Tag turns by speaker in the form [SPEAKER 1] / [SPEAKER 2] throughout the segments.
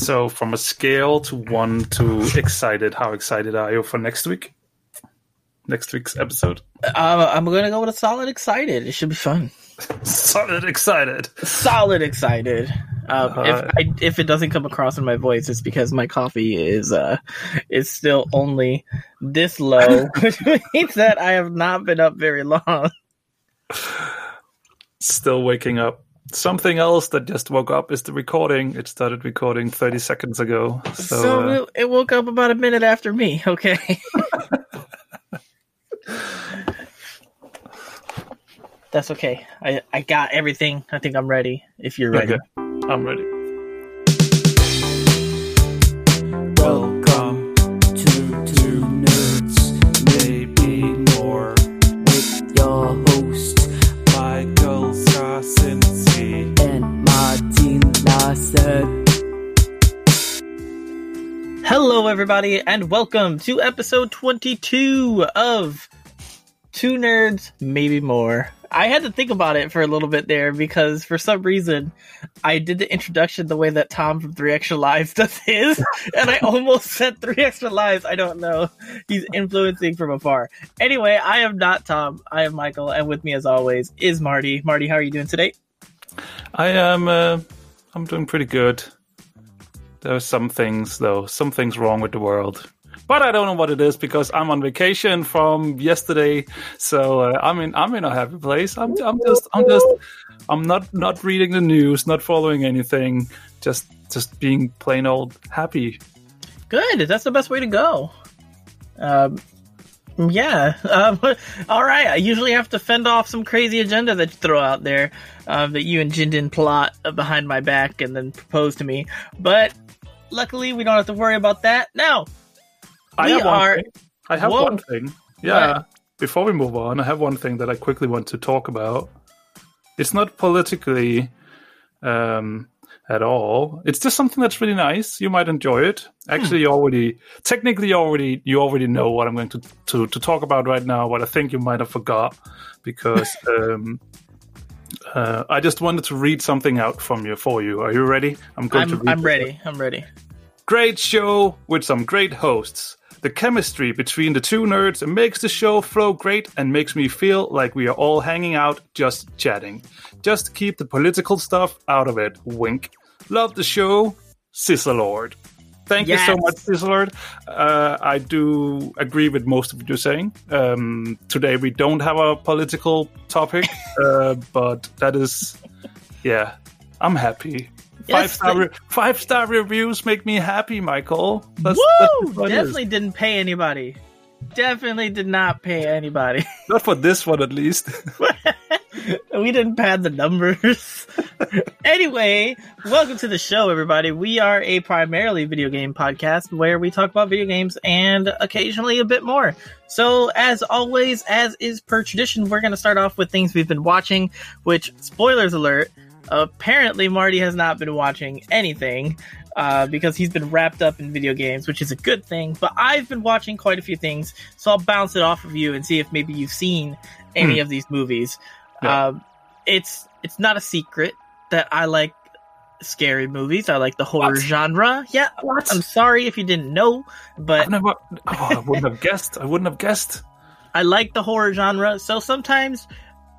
[SPEAKER 1] So, from a scale to one to excited, how excited are you for next week? Next week's episode?
[SPEAKER 2] Uh, I'm going to go with a solid excited. It should be fun.
[SPEAKER 1] solid excited.
[SPEAKER 2] Solid excited. Um, uh, if I, if it doesn't come across in my voice, it's because my coffee is uh is still only this low, which means that I have not been up very long.
[SPEAKER 1] Still waking up. Something else that just woke up is the recording. It started recording 30 seconds ago. So,
[SPEAKER 2] so uh, it woke up about a minute after me. Okay. That's okay. I, I got everything. I think I'm ready. If you're ready. Okay.
[SPEAKER 1] I'm ready.
[SPEAKER 2] Hello, everybody, and welcome to episode 22 of Two Nerds, Maybe More. I had to think about it for a little bit there because for some reason I did the introduction the way that Tom from Three Extra Lives does his, and I almost said Three Extra Lives. I don't know. He's influencing from afar. Anyway, I am not Tom. I am Michael, and with me as always is Marty. Marty, how are you doing today?
[SPEAKER 1] I am. Uh, I'm doing pretty good. There are some things though. Some things wrong with the world but I don't know what it is because I'm on vacation from yesterday. So uh, I'm in I'm in a happy place. I'm I'm just I'm just I'm not not reading the news, not following anything, just just being plain old happy.
[SPEAKER 2] Good. That's the best way to go. Um, yeah. Um, all right. I usually have to fend off some crazy agenda that you throw out there um, that you and Jinden plot behind my back and then propose to me. But luckily, we don't have to worry about that. Now,
[SPEAKER 1] I we have are. One thing. I have Whoa. one thing. Yeah. Before we move on, I have one thing that I quickly want to talk about. It's not politically um, at all. It's just something that's really nice. You might enjoy it. Actually, hmm. you already technically you already you already know what I'm going to, to to talk about right now. What I think you might have forgot because um, uh, I just wanted to read something out from you for you. Are you ready?
[SPEAKER 2] I'm going I'm, to. I'm ready. I'm ready.
[SPEAKER 1] Great show with some great hosts. The chemistry between the two nerds makes the show flow great and makes me feel like we are all hanging out just chatting. Just keep the political stuff out of it. Wink. Love the show, Lord. Thank yes. you so much, Lord. Uh, I do agree with most of what you're saying. Um, today we don't have a political topic, uh, but that is, yeah, I'm happy. Five star re- five star reviews make me happy, Michael.
[SPEAKER 2] That's, Woo! That's Definitely didn't pay anybody. Definitely did not pay anybody.
[SPEAKER 1] Not for this one, at least.
[SPEAKER 2] we didn't pad the numbers. anyway, welcome to the show, everybody. We are a primarily video game podcast where we talk about video games and occasionally a bit more. So, as always, as is per tradition, we're going to start off with things we've been watching, which, spoilers alert, Apparently, Marty has not been watching anything uh, because he's been wrapped up in video games, which is a good thing. But I've been watching quite a few things, so I'll bounce it off of you and see if maybe you've seen any hmm. of these movies. Yeah. Um, it's it's not a secret that I like scary movies. I like the horror what? genre. Yeah, what? I'm sorry if you didn't know, but
[SPEAKER 1] never, oh, I wouldn't have guessed. I wouldn't have guessed.
[SPEAKER 2] I like the horror genre, so sometimes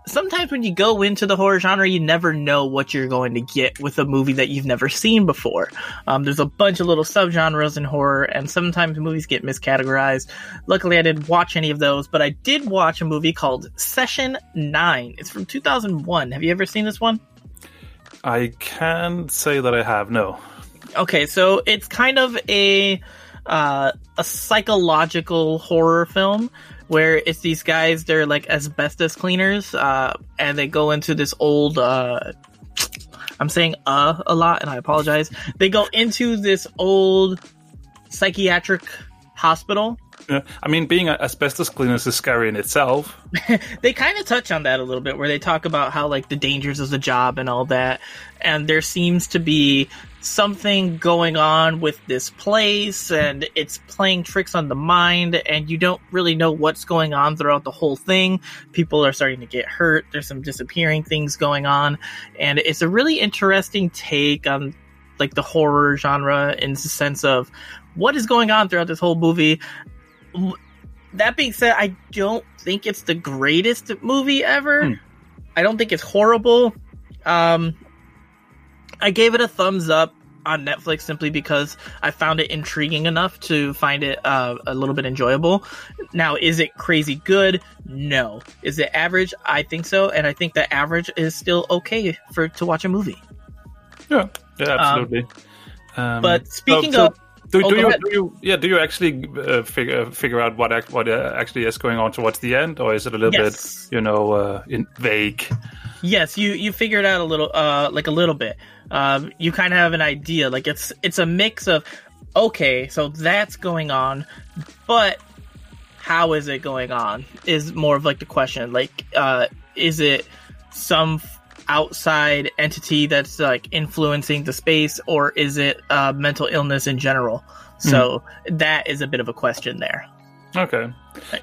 [SPEAKER 2] sometimes when you go into the horror genre, you never know what you're going to get with a movie that you've never seen before. Um, there's a bunch of little subgenres in horror, and sometimes movies get miscategorized. Luckily, I didn't watch any of those, but I did watch a movie called Session 9. It's from 2001. Have you ever seen this one?
[SPEAKER 1] I can't say that I have, no.
[SPEAKER 2] Okay, so it's kind of a uh, a psychological horror film where it's these guys they're like asbestos cleaners uh, and they go into this old uh, i'm saying uh a lot and i apologize they go into this old psychiatric hospital
[SPEAKER 1] yeah. I mean, being an asbestos cleaner is scary in itself.
[SPEAKER 2] they kind of touch on that a little bit, where they talk about how like the dangers of the job and all that, and there seems to be something going on with this place and it's playing tricks on the mind and you don't really know what's going on throughout the whole thing. People are starting to get hurt. There's some disappearing things going on and it's a really interesting take on like the horror genre in the sense of what is going on throughout this whole movie. That being said, I don't think it's the greatest movie ever.
[SPEAKER 1] Hmm.
[SPEAKER 2] I don't think it's horrible. Um, I gave it a thumbs up on Netflix simply because I found it intriguing enough to find it uh, a little bit enjoyable. Now, is it crazy good? No. Is it average? I think so, and I think that average is still okay for to watch a movie.
[SPEAKER 1] Yeah, yeah, absolutely. Um,
[SPEAKER 2] But speaking
[SPEAKER 1] so-
[SPEAKER 2] of,
[SPEAKER 1] do,
[SPEAKER 2] Oh,
[SPEAKER 1] do you do you yeah do you actually uh, figure figure out what act, what uh, actually is going on towards the end, or is it a little
[SPEAKER 2] Yes.
[SPEAKER 1] bit you know uh, in, vague?
[SPEAKER 2] yes, you you figure it out a little, uh, like a little bit. Um, you kind of have an idea. Like it's it's a mix of okay, so that's going on, but how is it going on? Is more of like the question. Like, uh, is it some outside entity that's like influencing the space, or is it uh, mental illness in general? So that is a bit of a question there.
[SPEAKER 1] Okay,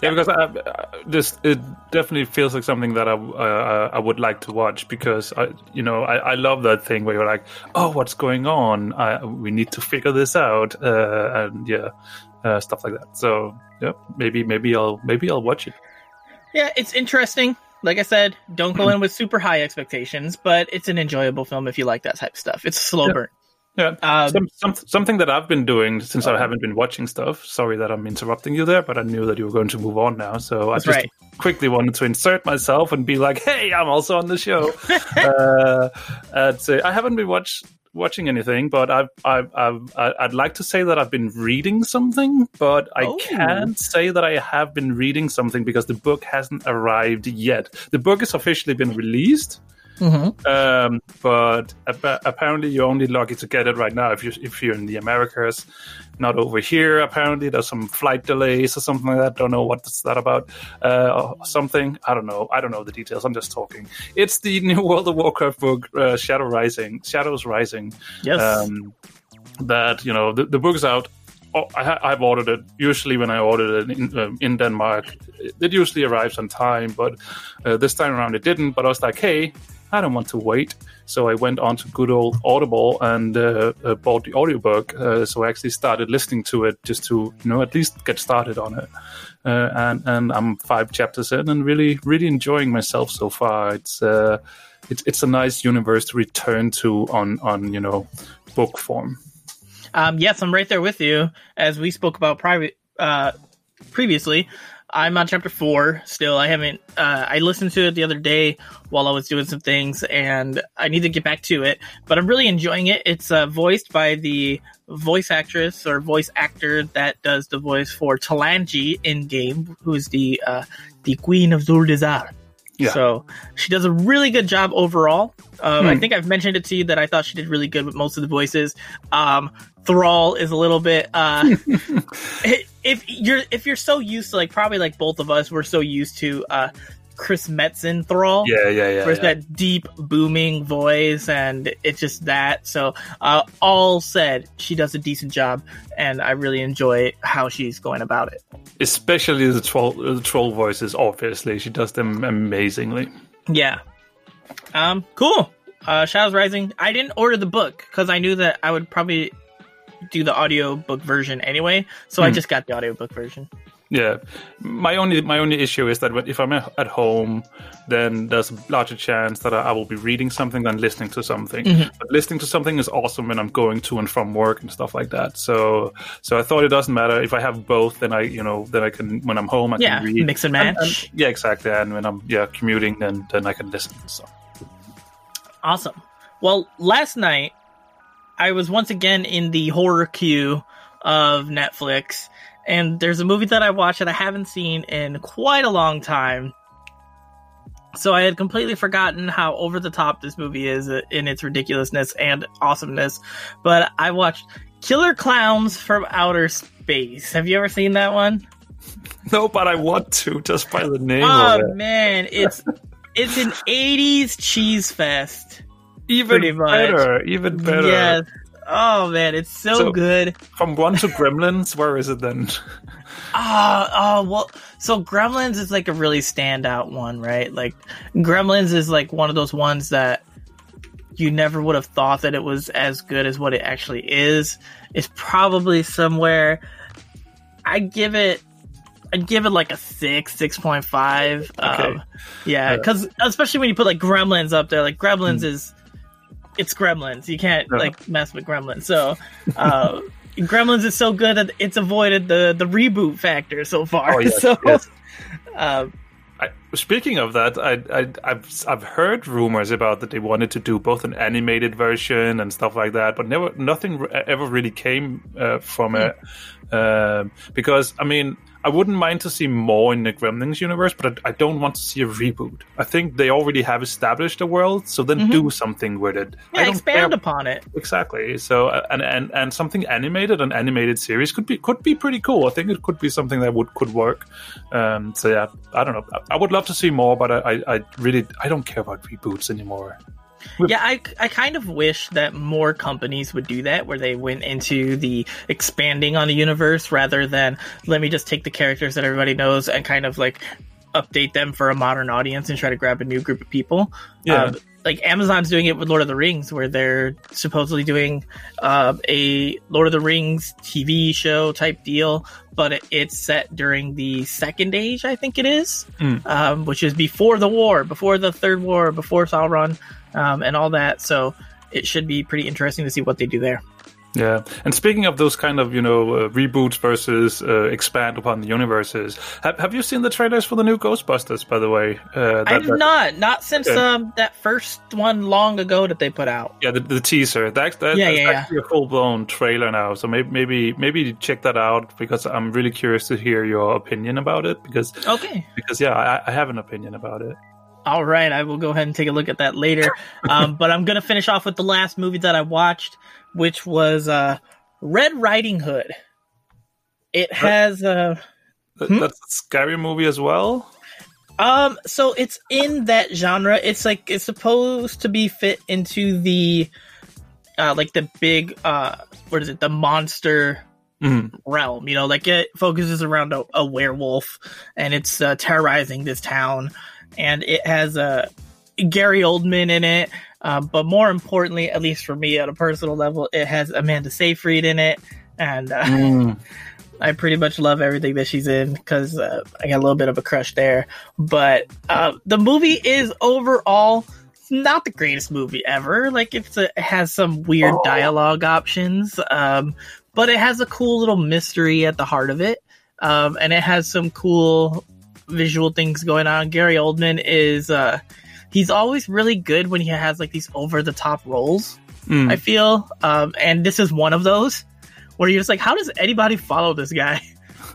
[SPEAKER 1] yeah, because I, uh, this it definitely feels like something that I uh, I would like to watch because I you know I, I love that thing where you're like oh what's going on I, we need to figure this out uh, and yeah uh, stuff like that so yeah maybe maybe I'll maybe I'll watch it
[SPEAKER 2] Yeah, it's interesting. Like I said, don't go in with super high expectations, but it's an enjoyable film if you like that type of stuff. It's a slow
[SPEAKER 1] Yeah.
[SPEAKER 2] burn.
[SPEAKER 1] yeah
[SPEAKER 2] Um,
[SPEAKER 1] some, some, something that I've been doing since I haven't been watching stuff. Sorry that I'm interrupting you there, but I knew that you were going to move on now. So I just
[SPEAKER 2] right.
[SPEAKER 1] quickly wanted to insert myself and be like, "Hey, I'm also on the show." uh, and say I haven't been watch, watching anything, but I've, I've, I've, I- I'd like to say that I've been reading something, but I
[SPEAKER 2] Oh.
[SPEAKER 1] can't say that I have been reading something because the book hasn't arrived yet. The book has officially been released.
[SPEAKER 2] mhm.
[SPEAKER 1] Um, but appa- apparently you're only lucky to get it right now if you if you're in the Americas, not over here. Apparently there's some flight delays or something like that. Don't know what's that about. Uh, or something I don't know. I don't know the details. I'm just talking. It's the new World of Warcraft book, uh, Shadow Rising, Shadows Rising.
[SPEAKER 2] Yes.
[SPEAKER 1] Um, that you know the, the book's out. Oh, I, i've ordered it. Usually, when I ordered it in, um, in Denmark, it, it usually arrives on time. But uh, this time around, it didn't. But I was like, hey, I don't want to wait. So I went on to good old Audible and uh, uh, bought the audiobook. Uh, so I actually started listening to it just to, you know, at least get started on it. Uh, and and I'm five chapters in and really really enjoying myself so far. It's uh, it's it's a nice universe to return to on on you know book form.
[SPEAKER 2] Um, yes, I'm right there with you. As we spoke about private uh, previously, I'm on chapter four still. I haven't. Uh, I listened to it the other day while I was doing some things, and I need to get back to it. But I'm really enjoying it. It's uh, voiced by the voice actress or voice actor that does the voice for Talanji in game, who's the uh, the Queen of Zuldazar.
[SPEAKER 1] Yeah.
[SPEAKER 2] So she does a really good job overall. Um, I
[SPEAKER 1] Hmm.
[SPEAKER 2] think I've mentioned it to you that I thought she did really good with most of the voices. Um, Thrall is a little bit. Uh, if you're if you're so used to like probably like both of us, we're so used to uh, Chris Metzen Thrall.
[SPEAKER 1] Yeah, yeah, yeah.
[SPEAKER 2] Where's
[SPEAKER 1] yeah.
[SPEAKER 2] that deep booming voice and it's just that so uh, all said she does a decent job and i really enjoy how she's going about it
[SPEAKER 1] Especially the troll the troll voices. Obviously, she does them amazingly.
[SPEAKER 2] Yeah. Um, cool. Uh, Shadows Rising. I didn't order the book because I knew that I would probably do the audio book version anyway, so I
[SPEAKER 1] Hmm.
[SPEAKER 2] just got the audio book version.
[SPEAKER 1] Yeah, my only my only issue is that if I'm at home, then there's a larger chance that I, will be reading something than listening to something.
[SPEAKER 2] Mhm.
[SPEAKER 1] But listening to something is awesome when I'm going to and from work and stuff like that. So so I thought it doesn't matter if I have both. Then I you know then I can when I'm home I
[SPEAKER 2] Yeah,
[SPEAKER 1] can read.
[SPEAKER 2] mix and
[SPEAKER 1] And-
[SPEAKER 2] match.
[SPEAKER 1] and- yeah, exactly. And when I'm yeah commuting, then then I can listen. So
[SPEAKER 2] Awesome. Well, last night I was once again in the horror queue of Netflix, and there's a movie that I watched that I haven't seen in quite a long time. So I had completely forgotten how over the top this movie is in its ridiculousness and awesomeness. But I watched Killer Klowns from Outer Space. Have you ever seen that one?
[SPEAKER 1] no, but I want to just by the name
[SPEAKER 2] Oh
[SPEAKER 1] of it.
[SPEAKER 2] man, it's it's an 80s cheese fest.
[SPEAKER 1] Even
[SPEAKER 2] pretty much.
[SPEAKER 1] better, even better.
[SPEAKER 2] Yes. Oh man, it's so,
[SPEAKER 1] So-
[SPEAKER 2] good.
[SPEAKER 1] From one to Gremlins, where is it then?
[SPEAKER 2] Oh, oh, well, so Gremlins is like a really standout one, right? Like, Gremlins is like one of those ones that you never would have thought that it was as good as what it actually is. It's probably somewhere. I give it. I'd give it like a six, six point five.
[SPEAKER 1] Okay.
[SPEAKER 2] Um, yeah, because especially when you put like Gremlins up there, like Gremlins hmm. is, it's Gremlins. You can't
[SPEAKER 1] Yeah.
[SPEAKER 2] like mess with Gremlins. So, uh, Gremlins is so good that it's avoided the the reboot factor so far.
[SPEAKER 1] Oh, yes,
[SPEAKER 2] so,
[SPEAKER 1] yes.
[SPEAKER 2] um,
[SPEAKER 1] I, speaking of that, I, I I've I've heard rumors about that they wanted to do both an animated version and stuff like that, but never nothing re- ever really came uh, from it. Um, because I mean, I wouldn't mind to see more in the Gremlins universe, but I, I don't want to see a reboot. I think they already have established a world, so then do something with it. I
[SPEAKER 2] Mm-hmm.
[SPEAKER 1] don't
[SPEAKER 2] expand
[SPEAKER 1] care-
[SPEAKER 2] upon it.
[SPEAKER 1] Exactly. So uh, and, and and something animated, an animated series could be could be pretty cool. I think it could be something that would could work. Um, so yeah, I don't know. I, I would love to see more, but I, I, I really I don't care about reboots anymore.
[SPEAKER 2] Yeah, I, I kind of wish that more companies would do that, where they went into the expanding on the universe rather than let me just take the characters that everybody knows and kind of like update them for a modern audience and try to grab a new group of people.
[SPEAKER 1] Yeah.
[SPEAKER 2] Uh, like Amazon's doing it with Lord of the Rings, where they're supposedly doing uh, a Lord of the Rings TV show type deal, but it- it's set during the Second Age, I think it is,
[SPEAKER 1] Mm.
[SPEAKER 2] um, which is before the war, before the Third War, before Sauron, um, and all that. So it should be pretty interesting to see what they do there.
[SPEAKER 1] Yeah, and speaking of those kind of you know uh, reboots versus uh, expand upon the universes, have, have you seen the trailers for the new Ghostbusters? By the way, uh,
[SPEAKER 2] I have
[SPEAKER 1] that-
[SPEAKER 2] not, not since
[SPEAKER 1] Okay.
[SPEAKER 2] um, that first one long ago that they put out.
[SPEAKER 1] Yeah, the, the teaser. That, that,
[SPEAKER 2] Yeah,
[SPEAKER 1] that's
[SPEAKER 2] yeah, yeah.
[SPEAKER 1] actually a full blown trailer now. So maybe maybe maybe check that out because I'm really curious to hear your opinion about it. Because
[SPEAKER 2] Okay.
[SPEAKER 1] because yeah, I, I have an opinion about it.
[SPEAKER 2] All right, I will go ahead and take a look at that later. um, but I'm gonna finish off with the last movie that I watched, which was uh, Red Riding Hood. It has uh,
[SPEAKER 1] Th-
[SPEAKER 2] Hmm?
[SPEAKER 1] That's a scary movie as well.
[SPEAKER 2] um, so it's in that genre. It's like it's supposed to be fit into the uh, like the big uh, what is it? The monster
[SPEAKER 1] Mhm.
[SPEAKER 2] realm. You know, like it focuses around a, a werewolf and it's uh, terrorizing this town. And it has uh, Gary Oldman in it. Uh, but more importantly, at least for me at a personal level, it has Amanda Seyfried in it. And uh,
[SPEAKER 1] Mm.
[SPEAKER 2] I pretty much love everything that she's in because uh, I got a little bit of a crush there. But uh, the movie is overall not the greatest movie ever. Like it's a, it has some weird
[SPEAKER 1] Oh.
[SPEAKER 2] dialogue options, um, but it has a cool little mystery at the heart of it, um, and it has some cool visual things going on. Gary Oldman is uh, he's always really good when he has like these over the top roles.
[SPEAKER 1] Mm.
[SPEAKER 2] I feel, um, and this is one of those where you're just like, how does anybody follow this guy?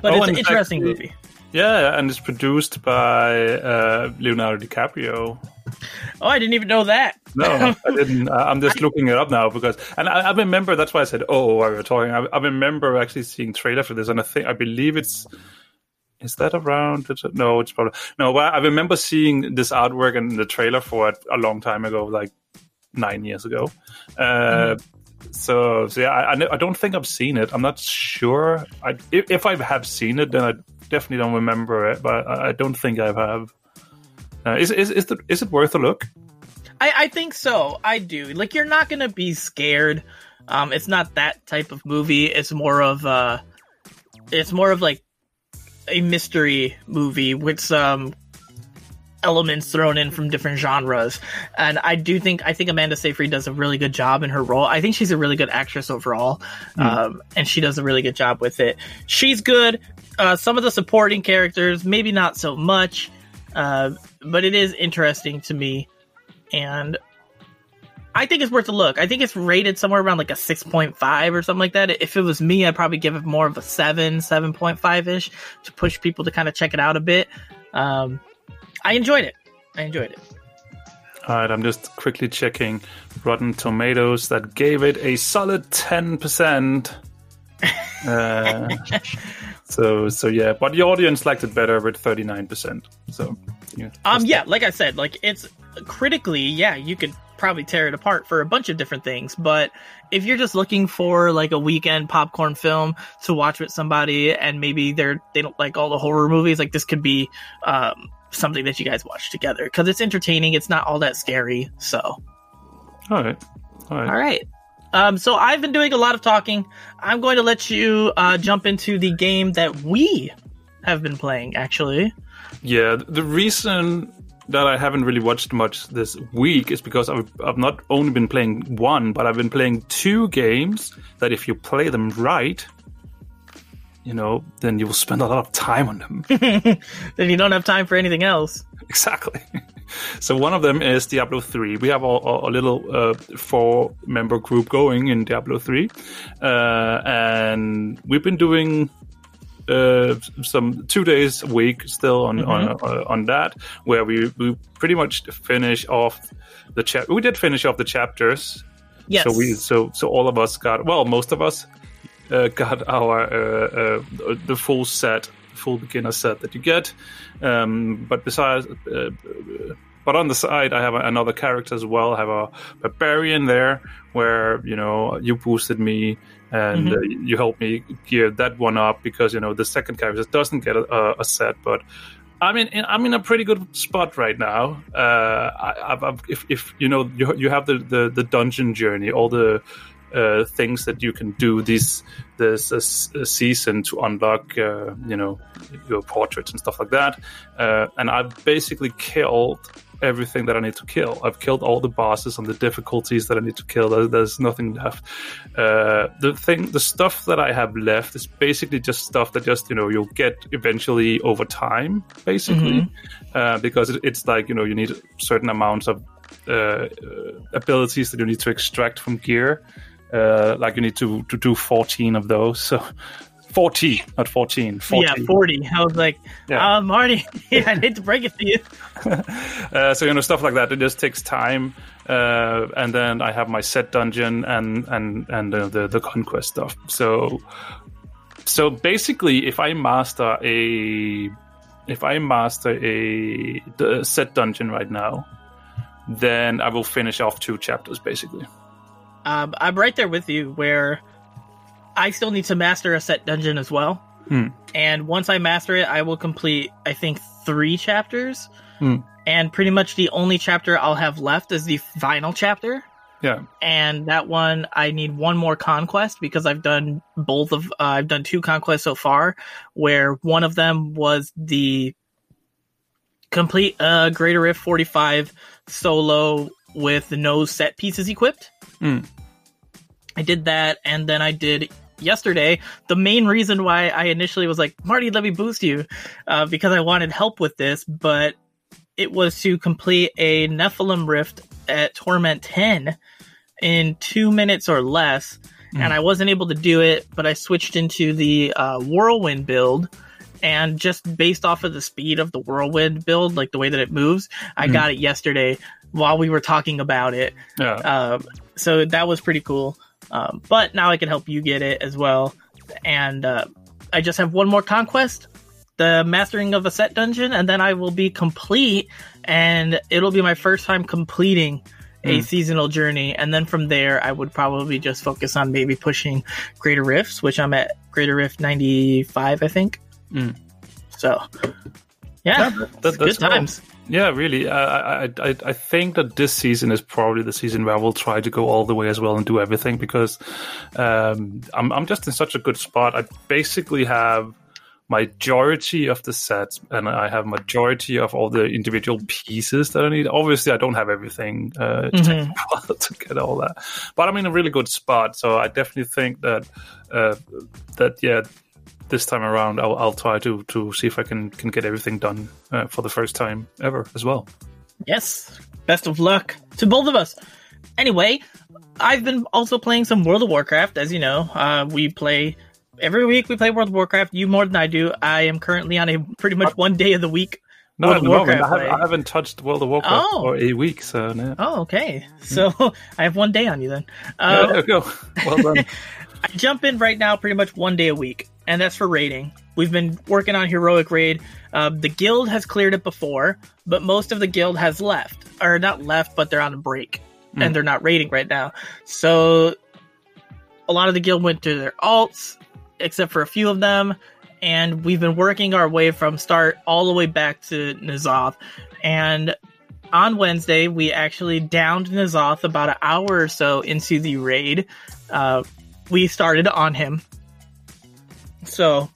[SPEAKER 2] But
[SPEAKER 1] Oh,
[SPEAKER 2] it's an interesting
[SPEAKER 1] actually-
[SPEAKER 2] movie.
[SPEAKER 1] yeah, and it's produced by uh, Leonardo DiCaprio.
[SPEAKER 2] Oh, I didn't even know that.
[SPEAKER 1] No, I didn't. I- I'm just looking it up now because, and I, I remember that's why I said, "Oh, while we were talking." I, I remember actually seeing trailer for this, and I think I believe it's. Is that around? No, it's probably no. But I remember seeing this artwork and the trailer for it a long time ago, like nine years ago. Uh, So, so yeah, I, I I don't think I've seen it. I'm not sure. I, if, if I have seen it, then I definitely don't remember it. But I, I don't think I have. Uh, is is is, the, is it worth a look?
[SPEAKER 2] I, I think so. I do. Like you're not gonna be scared. Um, it's not that type of movie. It's more of uh, it's more of like a mystery movie with some elements thrown in from different genres. And I do think I think Amanda Seyfried does a really good job in her role. I think she's a really good actress overall, um, and she does a really good job with it. She's good. Uh, some of the supporting characters, maybe not so much, uh, but it is interesting to me and I think it's worth a look. I think it's rated somewhere around like a 6.5 or something like that. If it was me, I'd probably give it more of a 7, 7.5 ish to push people to kind of check it out a bit. Um, I enjoyed it. I enjoyed it.
[SPEAKER 1] All right, I'm just quickly checking Rotten Tomatoes that gave it a solid 10%. Uh, so so yeah, but the audience liked it better with 39%. So yeah.
[SPEAKER 2] Um, yeah, like I said, like it's critically, yeah, you could probably tear it apart for a bunch of different things. But if you're just looking for like a weekend popcorn film to watch with somebody, and maybe they're they don't like all the horror movies, like this could be um something that you guys watch together because it's entertaining. It's not all that scary. So,
[SPEAKER 1] All right. All right.
[SPEAKER 2] all right. Um, so I've been doing a lot of talking. I'm going to let you uh, jump into the game that we have been playing. Actually,
[SPEAKER 1] Yeah, the reason that I haven't really watched much this week is because I've, I've not only been playing one, but I've been playing two games that if you play them right, you know, then you'll spend a lot of time on them.
[SPEAKER 2] then you don't have time for anything else.
[SPEAKER 1] exactly. So one of them is Diablo 3. We have a, a, a little uh, four member group going in Diablo 3. Uh, and we've been doing uh, some two days a week still on on, uh, on that, where we, we pretty much finish off the chap. We did finish off the chapters.
[SPEAKER 2] Yes.
[SPEAKER 1] So we so so all of us got well, most of us uh, got our uh, uh, the full set, full beginner set that you get. Um, but besides, uh, but on the side, I have another character as well. I have a barbarian there, where you know you boosted me and uh, you helped me gear that one up because you know the second character doesn't get a, a set, but. I'm in. I'm in a pretty good spot right now. Uh, I, I've, I've, if, if you know, you, you have the, the, the dungeon journey, all the uh, things that you can do this this uh, season to unlock, uh, you know, your portraits and stuff like that. Uh, and I've basically killed everything that I need to kill. I've killed all the bosses and the difficulties that I need to kill. There, there's nothing left. Uh, the thing, the stuff that I have left is basically just stuff that just you know you'll get eventually over time, basically, uh, because it, it's like you know you need certain amounts of uh, abilities that you need to extract from gear. Uh, like you need to, to do 14 of those. So 40, not 14. 40.
[SPEAKER 2] Yeah, 40. I was like,
[SPEAKER 1] Yeah.
[SPEAKER 2] uh, Marty, I need to break it to you.
[SPEAKER 1] Uh, so you know stuff like that. It just takes time. Uh, and then I have my set dungeon and and and uh, the the conquest stuff. So so basically, if I master a if I master a the set dungeon right now, then I will finish off two chapters basically.
[SPEAKER 2] Um, I'm right there with you where I still need to master a set dungeon as well.
[SPEAKER 1] Hmm.
[SPEAKER 2] And once I master it, I will complete, I think, three chapters.
[SPEAKER 1] Hmm.
[SPEAKER 2] And pretty much the only chapter I'll have left is the final chapter.
[SPEAKER 1] Yeah.
[SPEAKER 2] And that one, I need one more conquest because I've done both of, uh, I've done two conquests so far, where one of them was the complete uh, Greater Rift 45 solo with no set pieces equipped.
[SPEAKER 1] Hmm.
[SPEAKER 2] I did that, and then I did yesterday. The main reason why I initially was like, Marty, let me boost you, uh, because I wanted help with this, but it was to complete a Nephilim Rift at Torment 10 in two minutes or less. And I wasn't able to do it, but I switched into the uh, Whirlwind build. And just based off of the speed of the Whirlwind build, like the way that it moves, I
[SPEAKER 1] Mhm.
[SPEAKER 2] got it yesterday while we were talking about it.
[SPEAKER 1] Yeah.
[SPEAKER 2] Um, so that was pretty cool. Um, but now I can help you get it as well. And uh, I just have one more conquest, the mastering of a set dungeon, and then I will be complete. And it'll be my first time completing a
[SPEAKER 1] Hmm.
[SPEAKER 2] seasonal journey. And then from there, I would probably just focus on maybe pushing Greater Rifts, which I'm at Greater Rift 95, I think.
[SPEAKER 1] Hmm.
[SPEAKER 2] So, yeah,
[SPEAKER 1] that-
[SPEAKER 2] it's
[SPEAKER 1] that's
[SPEAKER 2] good
[SPEAKER 1] cool.
[SPEAKER 2] times.
[SPEAKER 1] Yeah, really. I, I I I think that this season is probably the season where I will try to go all the way as well and do everything because um, I'm I'm just in such a good spot. I basically have majority of the sets and I have majority of all the individual pieces that I need. Obviously, I don't have everything. Uh, it takes
[SPEAKER 2] Mhm.
[SPEAKER 1] a while to get all that, but I'm in a really good spot. So I definitely think that uh, that yeah. This time around, I'll, I'll try to, to see if I can, can get everything done uh, for the first time ever as well.
[SPEAKER 2] Yes. Best of luck to both of us. Anyway, I've been also playing some World of Warcraft. As you know, uh, we play every week. We play World of Warcraft. You more than I do. I am currently on a pretty much one day of the week.
[SPEAKER 1] No,
[SPEAKER 2] World
[SPEAKER 1] at the moment, I, haven't. I haven't touched World of Warcraft
[SPEAKER 2] Oh.
[SPEAKER 1] for a week, so no.
[SPEAKER 2] Oh, okay. So I have one day on you then.
[SPEAKER 1] Yeah,
[SPEAKER 2] Uh,
[SPEAKER 1] there you go. Well done.
[SPEAKER 2] I jump in right now pretty much one day a week, and that's for raiding. We've been working on heroic raid. Uh, the guild has cleared it before, but most of the guild has left, or not left, but they're on a break,
[SPEAKER 1] Hmm.
[SPEAKER 2] and they're not raiding right now. So a lot of the guild went to their alts, except for a few of them, and we've been working our way from start all the way back to N'Zoth. And on Wednesday, we actually downed N'Zoth about an hour or so into the raid. Uh, we started on him. So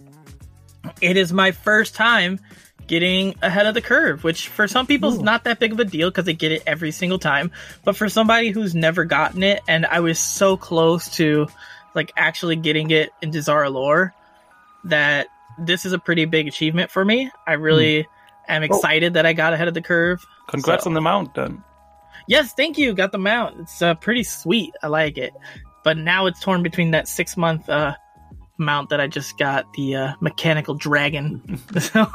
[SPEAKER 2] it is my first time getting ahead of the curve, which for some people is not that big of a deal because they get it every single time. But for somebody who's never gotten it, and I was so close to like actually getting it in Dazar'alor, that this is a pretty big achievement for me. I really am excited that I got ahead of the curve.
[SPEAKER 1] Congrats
[SPEAKER 2] So-
[SPEAKER 1] on the mount, then.
[SPEAKER 2] Yes, thank you. Got the mount. It's uh, pretty sweet. I like it. But now it's torn between that six month uh, mount that I just got, the uh, mechanical dragon. So-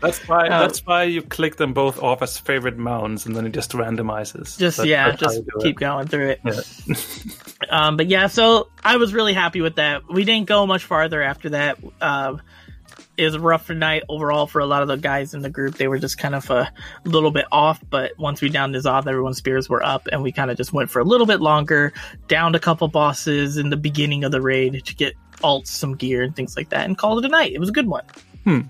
[SPEAKER 1] That's why.
[SPEAKER 2] Uh,
[SPEAKER 1] that's why you click them both off as favorite mounts, and then it just randomizes.
[SPEAKER 2] just
[SPEAKER 1] That-
[SPEAKER 2] yeah, just keep going through it.
[SPEAKER 1] it. Yeah.
[SPEAKER 2] Um, but yeah, so I was really happy with that. We didn't go much farther after that. Um, it was a rough night overall for a lot of the guys in the group. They were just kind of a little bit off, but once we downed N'Zoth, everyone's spears were up, and we kind of just went for a little bit longer, downed a couple bosses in the beginning of the raid to get alts some gear and things like that, and called it a night. It was a good one. Hmm.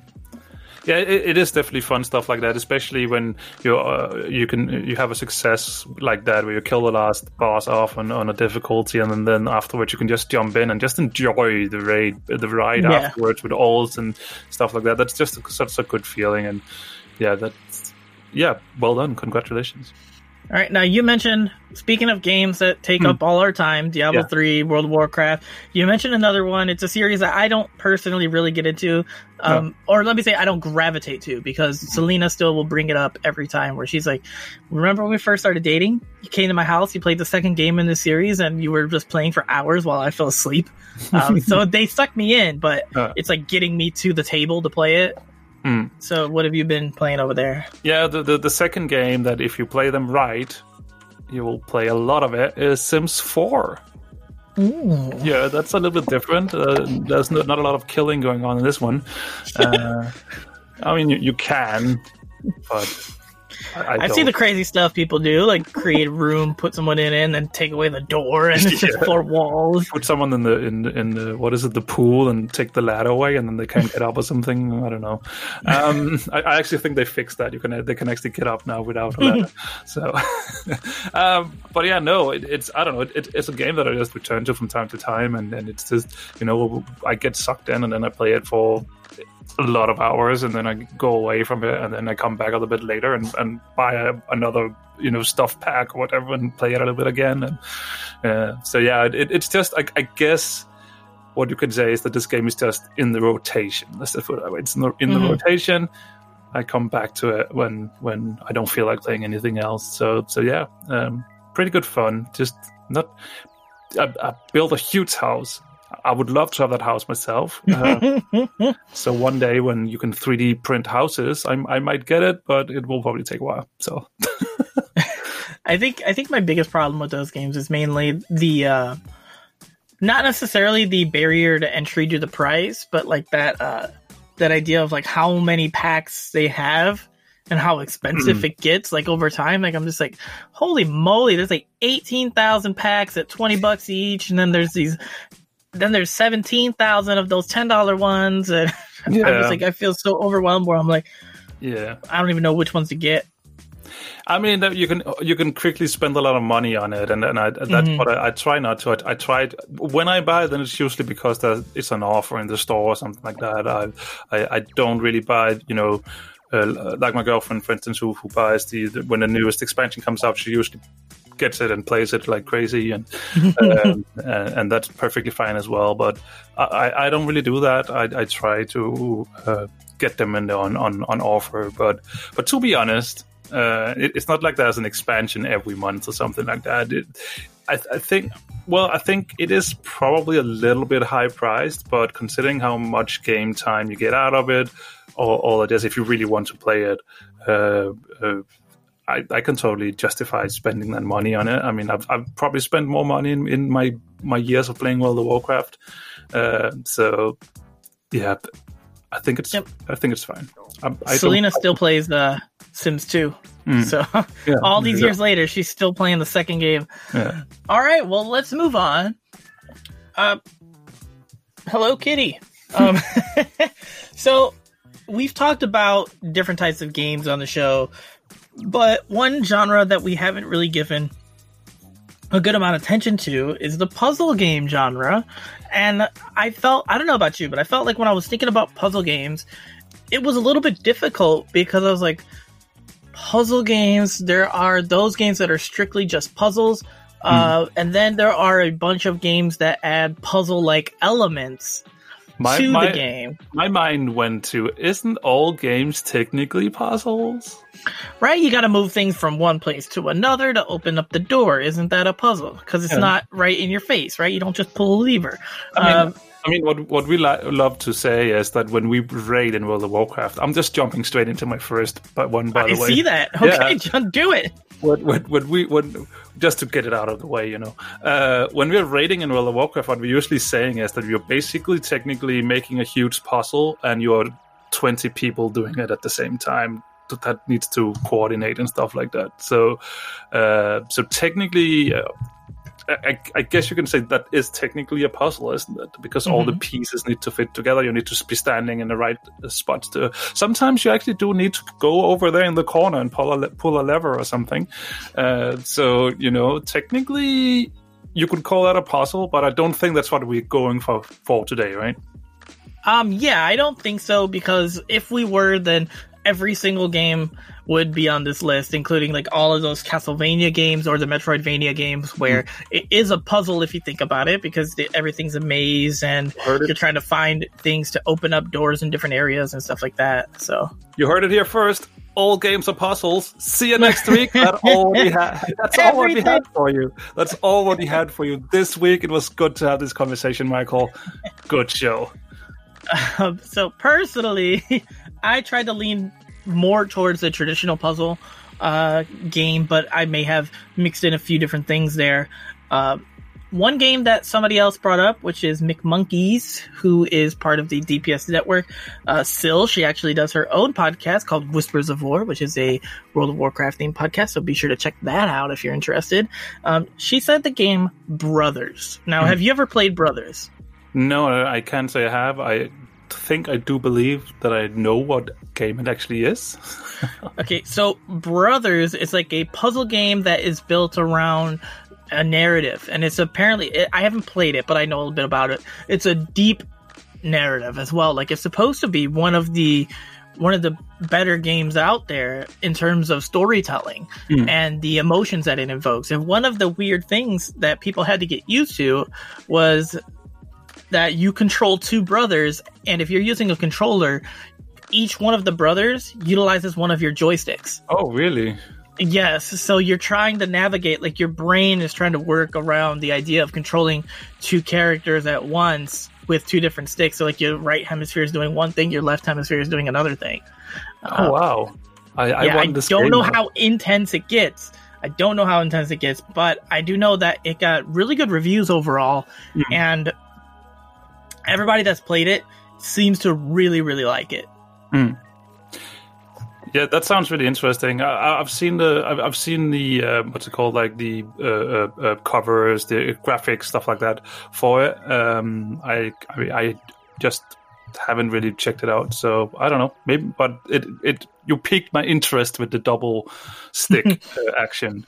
[SPEAKER 1] Yeah, it, it is definitely fun stuff like that, especially when you uh, you can you have a success like that where you kill the last boss off on, on a difficulty, and then, then afterwards you can just jump in and just enjoy the raid the ride
[SPEAKER 2] Yeah.
[SPEAKER 1] afterwards with alts and stuff like that. That's just a, such a good feeling, and yeah, that's yeah, well done, congratulations.
[SPEAKER 2] All right, now you mentioned speaking of games that take
[SPEAKER 1] Hmm.
[SPEAKER 2] up all our time, Diablo
[SPEAKER 1] Yeah.
[SPEAKER 2] 3, World of Warcraft. You mentioned another one. It's a series that I don't personally really get into. Um, or let me say I don't gravitate to because Selena still will bring it up every time where she's like, "Remember when we first started dating? You came to my house, you played the second game in the series and you were just playing for hours while I fell asleep." Um, so they sucked me in, but
[SPEAKER 1] Uh.
[SPEAKER 2] it's like getting me to the table to play it.
[SPEAKER 1] Hmm.
[SPEAKER 2] So what have you been playing over there?
[SPEAKER 1] Yeah, the, the the second game that if you play them right, you will play a lot of it is Sims Four.
[SPEAKER 2] Ooh.
[SPEAKER 1] Yeah, that's a little bit different. Uh, there's not, not a lot of killing going on in this one. Uh, I mean, you, you can, but I, I
[SPEAKER 2] I see the crazy stuff people do, like create a room, put someone in and then take away the door, and it's just four walls.
[SPEAKER 1] put someone in the in the- in the what is it the pool and take the ladder away and then they can't get up or something. I don't know. Um, I, I actually think they fixed that. You can they can actually get up now without a ladder. so, um, but yeah, no, it, it's I don't know. It, it's a game that I just return to from time to time, and, and it's just you know I get sucked in and then I play it for a lot of hours and then I go away from it and then I come back a little bit later and, and buy a, another you know stuff pack or whatever and play it a little bit again. And uh, so yeah it, it's just I, I guess what you could say is that this game is just in the rotation. Let's just put it that way. It's in the, in the
[SPEAKER 2] Mhm.
[SPEAKER 1] rotation. I come back to it when when I don't feel like playing anything else. So so yeah um, pretty good fun. Just not I, I built a huge house I would love to have that house myself. Uh, so one day when you can 3D print houses, I, I might get it, but it will probably take a while. So
[SPEAKER 2] I think I think my biggest problem with those games is mainly the uh, not necessarily the barrier to entry to the price, but like that uh, that idea of like how many packs they have and how expensive it gets like over time. Like I'm just like, holy moly, there's like eighteen thousand packs at twenty bucks each, and then there's these then there's seventeen thousand of those ten dollar ones, and I'm just like I feel so overwhelmed where I'm like
[SPEAKER 1] yeah,
[SPEAKER 2] I don't even know which ones to get.
[SPEAKER 1] I mean you can you can quickly spend a lot of money on it, and and I, that's
[SPEAKER 2] Mhm.
[SPEAKER 1] what I, I try not to. I, I tried when I buy, then it's usually because it's an offer in the store or something like that. I I, I don't really buy, you know. Uh, like my girlfriend, for instance, who, who buys the, the when the newest expansion comes out, she usually gets it and plays it like crazy, and um, and, and that's perfectly fine as well. But I, I- don't really do that. I, I try to uh, get them in the, on, on on offer. But but to be honest, uh, it, it's not like there's an expansion every month or something like that. It, I, I think. Well, I think it is probably a little bit high priced, but considering how much game time you get out of it, or all it is, if you really want to play it, uh, uh, I, I can totally justify spending that money on it. I mean, I've, I've probably spent more money in, in my my years of playing World of Warcraft. Uh, so, yeah, I think it's
[SPEAKER 2] Yep.
[SPEAKER 1] I think it's fine. I, I
[SPEAKER 2] Selena still plays the Sims 2.
[SPEAKER 1] Mm.
[SPEAKER 2] So
[SPEAKER 1] yeah,
[SPEAKER 2] all these
[SPEAKER 1] yeah,
[SPEAKER 2] years later, she's still playing the second game.
[SPEAKER 1] yeah.
[SPEAKER 2] All right, well, let's move on. Uh, hello, Kitty. Um, so we've talked about different types of games on the show, but one genre that we haven't really given a good amount of attention to is the puzzle game genre. And I felt, I don't know about you, but I felt like when I was thinking about puzzle games, it was a little bit difficult because I was like, puzzle games, there are those games that are strictly just puzzles. Uh, and then there are a bunch of games that add puzzle like elements
[SPEAKER 1] My,
[SPEAKER 2] to
[SPEAKER 1] my,
[SPEAKER 2] the game.
[SPEAKER 1] my mind went to isn't all games technically puzzles?
[SPEAKER 2] Right? You got to move things from one place to another to open up the door. Isn't that a puzzle? Because it's
[SPEAKER 1] Yeah.
[SPEAKER 2] not right in your face, right? You don't just pull a lever.
[SPEAKER 1] I mean,
[SPEAKER 2] Um,
[SPEAKER 1] I mean, what what we li- love to say is that when we raid in World of Warcraft, I'm just jumping straight into my first but one. By
[SPEAKER 2] I
[SPEAKER 1] the way,
[SPEAKER 2] see that.
[SPEAKER 1] Yeah.
[SPEAKER 2] Okay, John, do it.
[SPEAKER 1] what, what, what we when just to get it out of the way, you know, uh, when we're raiding in World of Warcraft, what we're usually saying is that you're basically technically making a huge puzzle, and you're 20 people doing it at the same time that- that needs to coordinate and stuff like that. So, uh, so technically. Uh, I, I guess you can say that is technically a puzzle, isn't it? Because all the pieces need to fit together. You need to be standing in the right uh, spots. To sometimes you actually do need to go over there in the corner and pull a le- pull a lever or something. Uh, so you know, technically, you could call that a puzzle, but I don't think that's what we're going for for today, right?
[SPEAKER 2] Um, yeah, I don't think so because if we were, then every single game would be on this list, including like all of those Castlevania games or the Metroidvania games, where it is a puzzle if you think about it, because the, everything's a maze and you're trying to find things to open up doors in different areas and stuff like that. So
[SPEAKER 1] You heard it here first. All games are puzzles. See you next week. That all we had. That's all what we had for you. That's all what we had for you this week. It was good to have this conversation, Michael. Good show.
[SPEAKER 2] Um, so personally, I tried to lean more towards the traditional puzzle uh, game, but I may have mixed in a few different things there. Uh, one game that somebody else brought up, which is McMonkeys, who is part of the DPS network. Uh, she actually does her own podcast called Whispers of War, which is a World of Warcraft themed podcast. So be sure to check that out if you're interested. Um, she said the game Brothers. Now, have you ever played Brothers?
[SPEAKER 1] No, I can't say I have. I think I do believe that I know what game it actually is.
[SPEAKER 2] Okay, so Brothers is like a puzzle game that is built around a narrative, and it's apparently I haven't played it, but I know a little bit about it. It's a deep narrative as well. Like it's supposed to be one of the one of the better games out there in terms of storytelling hmm. and the emotions that it invokes. And one of the weird things that people had to get used to was that you control two brothers, and if you're using a controller, each one of the brothers utilizes one of your joysticks.
[SPEAKER 1] Oh, really?
[SPEAKER 2] Yes, so you're trying to navigate, like your brain is trying to work around the idea of controlling two characters at once with two different sticks. So, like your right hemisphere is doing one thing, your left hemisphere is doing another thing.
[SPEAKER 1] Oh, wow. I, I
[SPEAKER 2] yeah, I don't know
[SPEAKER 1] now.
[SPEAKER 2] how intense it gets. I don't know how intense it gets, but I do know that it got really good reviews overall,
[SPEAKER 1] Hmm.
[SPEAKER 2] and everybody that's played it seems to really, really like it.
[SPEAKER 1] Yeah, that sounds really interesting. I- I, I've seen the I've, I've seen the uh, what's it called, like the uh, uh, uh, covers, the graphics, stuff like that for it. Um, I I, mean, I just haven't really checked it out, so I don't know. Maybe, but it it you piqued my interest with the double stick uh, action.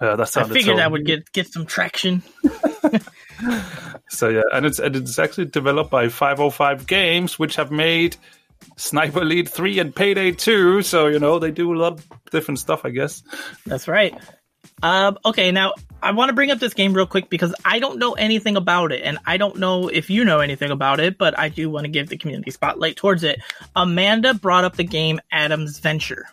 [SPEAKER 1] Uh, that
[SPEAKER 2] I figured
[SPEAKER 1] so,
[SPEAKER 2] that would get get some traction.
[SPEAKER 1] So yeah, and it's and it's actually developed by 505 Games, which have made Sniper Elite 3 and Payday 2. So you know they do a lot of different stuff, I guess.
[SPEAKER 2] That's right. Um, okay, now I want to bring up this game real quick because I don't know anything about it, and I don't know if you know anything about it, but I do want to give the community spotlight towards it. Amanda brought up the game Adam's Venture.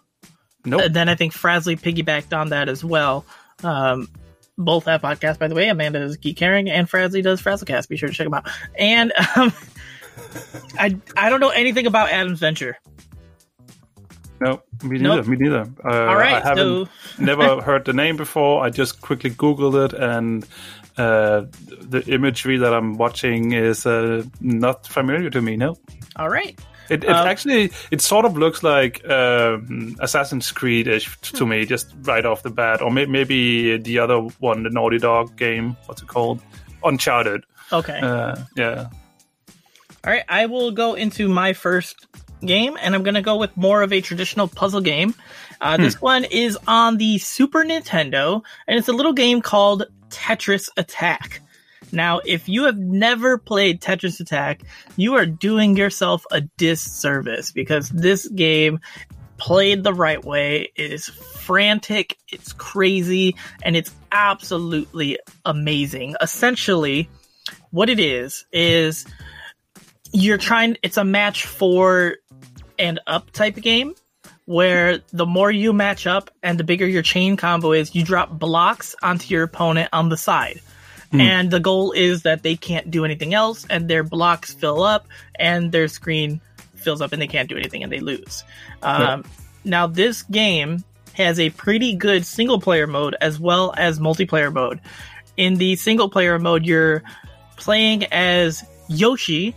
[SPEAKER 1] Nope.
[SPEAKER 2] And then I think Frasley piggybacked on that as well. Um, both have podcasts, by the way. Amanda does Geek Caring, and Frasley does Frazzlecast. Be sure to check them out. And um, I I don't know anything about Adam's Venture.
[SPEAKER 1] No, me
[SPEAKER 2] Nope.
[SPEAKER 1] neither. Me neither. Uh,
[SPEAKER 2] All right,
[SPEAKER 1] I haven't
[SPEAKER 2] so
[SPEAKER 1] never heard the name before. I just quickly googled it, and uh, the imagery that I'm watching is uh, not familiar to me. No,
[SPEAKER 2] all right.
[SPEAKER 1] It, it
[SPEAKER 2] Um,
[SPEAKER 1] actually it sort of looks like um, Assassin's Creed-ish to me, just right off the bat, or may- maybe the other one, the Naughty Dog game. What's it called? Uncharted.
[SPEAKER 2] Okay.
[SPEAKER 1] Uh, yeah.
[SPEAKER 2] All right, I will go into my first game, and I'm going to go with more of a traditional puzzle game. Uh, This one is on the Super Nintendo, and it's a little game called Tetris Attack. Now, if you have never played Tetris Attack, you are doing yourself a disservice because this game played the right way is frantic, it's crazy, and it's absolutely amazing. Essentially, what it is is you're trying it's a match four and up type game where the more you match up and the bigger your chain combo is, you drop blocks onto your opponent on the side. And the goal is that they can't do anything else and their blocks fill up and their screen fills up and they can't do anything and they lose. Um, Now, this game has a pretty good single player mode as well as multiplayer mode. In the single player mode, you're playing as Yoshi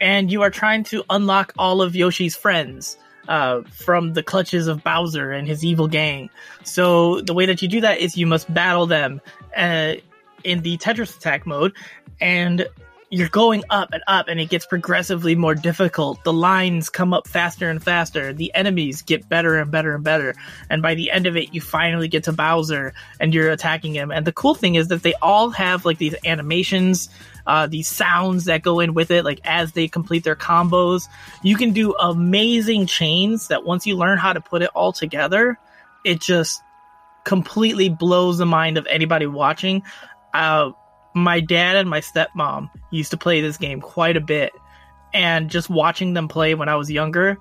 [SPEAKER 2] and you are trying to unlock all of Yoshi's friends uh, from the clutches of Bowser and his evil gang. So the way that you do that is you must battle them uh, in the Tetris attack mode, and you're going up and up, and it gets progressively more difficult. The lines come up faster and faster. The enemies get better and better and better. And by the end of it, you finally get to Bowser, and you're attacking him. And the cool thing is that they all have like these animations, uh, these sounds that go in with it, like as they complete their combos. You can do amazing chains that once you learn how to put it all together, it just completely blows the mind of anybody watching. Uh, my dad and my stepmom used to play this game quite a bit, and just watching them play when I was younger,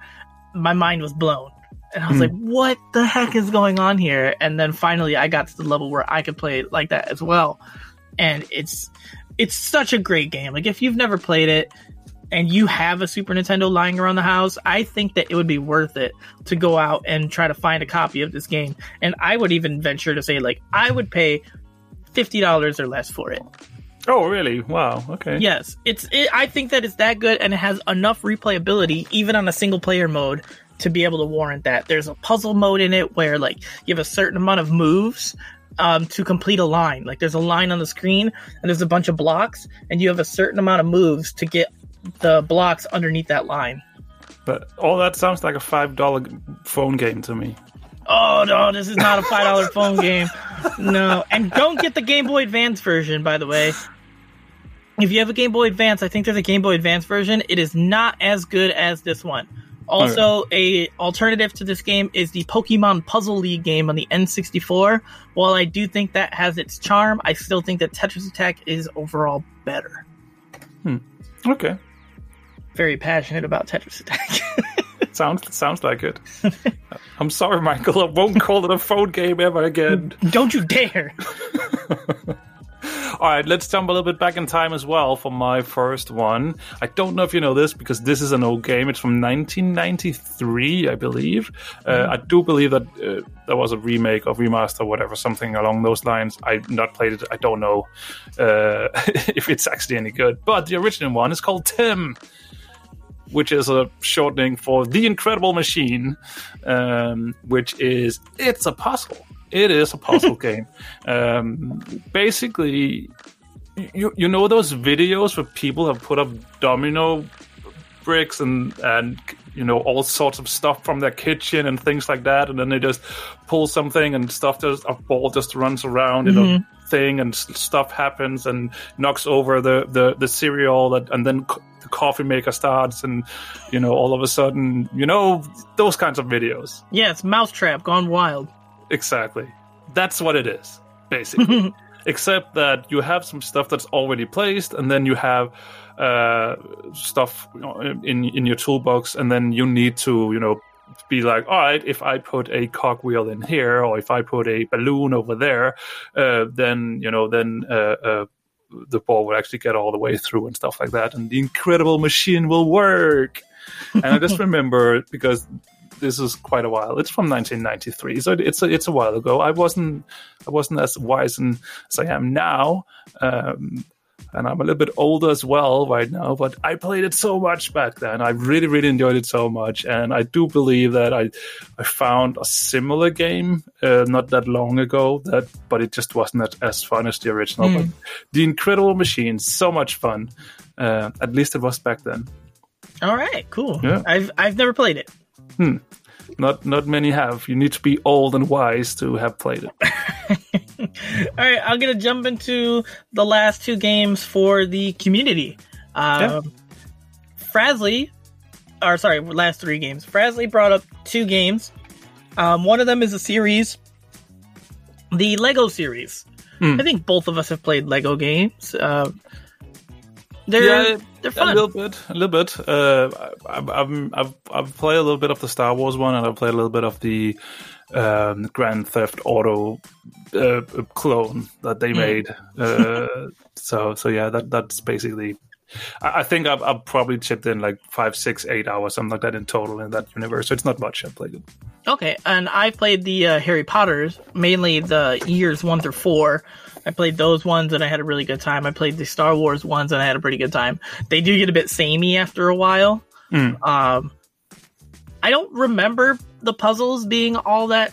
[SPEAKER 2] my mind was blown. And I was
[SPEAKER 1] Hmm.
[SPEAKER 2] like, what the heck is going on here? And then finally I got to the level where I could play it like that as well. And it's it's such a great game. Like if you've never played it and you have a Super Nintendo lying around the house, I think that it would be worth it to go out and try to find a copy of this game. And I would even venture to say like I would pay fifty dollars or less for it.
[SPEAKER 1] Oh, really? Wow. Okay.
[SPEAKER 2] Yes, it's. It, I think that it's that good, and it has enough replayability, even on a single player mode, to be able to warrant that. There's a puzzle mode in it where like you have a certain amount of moves um, to complete a line. Like there's a line on the screen, and there's a bunch of blocks, and you have a certain amount of moves to get the blocks underneath that line.
[SPEAKER 1] But all that sounds like a five dollar phone game to me.
[SPEAKER 2] Oh no, this is not a five dollar phone game. No, and don't get the Game Boy Advance version, by the way. If you have a Game Boy Advance, I think there's a Game Boy Advance version. It is not as good as this one. Also, a alternative to this game is the Pokemon Puzzle League game on the N64. While I do think that has its charm, I still think that Tetris Attack is overall better. Hmm.
[SPEAKER 1] Okay.
[SPEAKER 2] Very passionate about Tetris Attack.
[SPEAKER 1] Sounds sounds like it. I'm sorry, Michael. I won't call it a phone game ever again.
[SPEAKER 2] don't you dare!
[SPEAKER 1] All right, let's jump a little bit back in time as well for my first one. I don't know if you know this because this is an old game. It's from 1993, I believe. Uh, I do believe that uh, there was a remake or remaster, whatever, something along those lines. I've not played it. I don't know uh, if it's actually any good. But the original one is called Tim which is a shortening for the Incredible Machine, um, which is it's a puzzle. It is a puzzle game. Um, basically, you you know those videos where people have put up domino bricks and and you know all sorts of stuff from their kitchen and things like that, and then they just pull something and stuff just a ball just runs around in a thing and stuff happens and knocks over the the, the cereal that, and then the coffee maker starts and you know all of a sudden you know those kinds of videos.
[SPEAKER 2] Yeah, it's Mousetrap gone wild.
[SPEAKER 1] exactly. That's what it is basically. Except that you have some stuff that's already placed and then you have uh, stuff in in your toolbox and then you need to you know be like all right if i put a cogwheel in here or if i put a balloon over there uh, then you know then uh, uh, the ball will actually get all the way through and stuff like that and the incredible machine will work and i just remember because this is quite a while. It's from 1993, so it's a, it's a while ago. I wasn't I wasn't as wise as I am now, um, and I'm a little bit older as well right now. But I played it so much back then. I really, really enjoyed it so much, and I do believe that I I found a similar game uh, not that long ago. That, but it just wasn't as fun as the original. But the Incredible Machine, so much fun. Uh, at least it was back then.
[SPEAKER 2] All right, cool.
[SPEAKER 1] Yeah.
[SPEAKER 2] I've I've never played it. Hmm.
[SPEAKER 1] Not not many have. You need to be old and wise to have played it.
[SPEAKER 2] All right, I'm gonna jump into the last two games for the community. Um, Frasley, or sorry, last three games. Frasley brought up two games. Um, one of them is a series, the Lego series.
[SPEAKER 1] Hmm.
[SPEAKER 2] I think both of us have played Lego games. Uh, they're
[SPEAKER 1] Yeah,
[SPEAKER 2] they're fun.
[SPEAKER 1] A little bit, a little bit. Uh, I've, I've, I've played a little bit of the Star Wars one, and I've played a little bit of the um, Grand Theft Auto uh, clone that they made. Uh, so, so yeah, that that's basically. I, I think I've, I've probably chipped in like five, six, eight hours, something like that in total in that universe. So it's not much. I've played it.
[SPEAKER 2] Okay, and I played the uh, Harry Potters, mainly the years one through four. I played those ones and I had a really good time. I played the Star Wars ones and I had a pretty good time. They do get a bit samey after a while.
[SPEAKER 1] Mm.
[SPEAKER 2] Um, I don't remember the puzzles being all that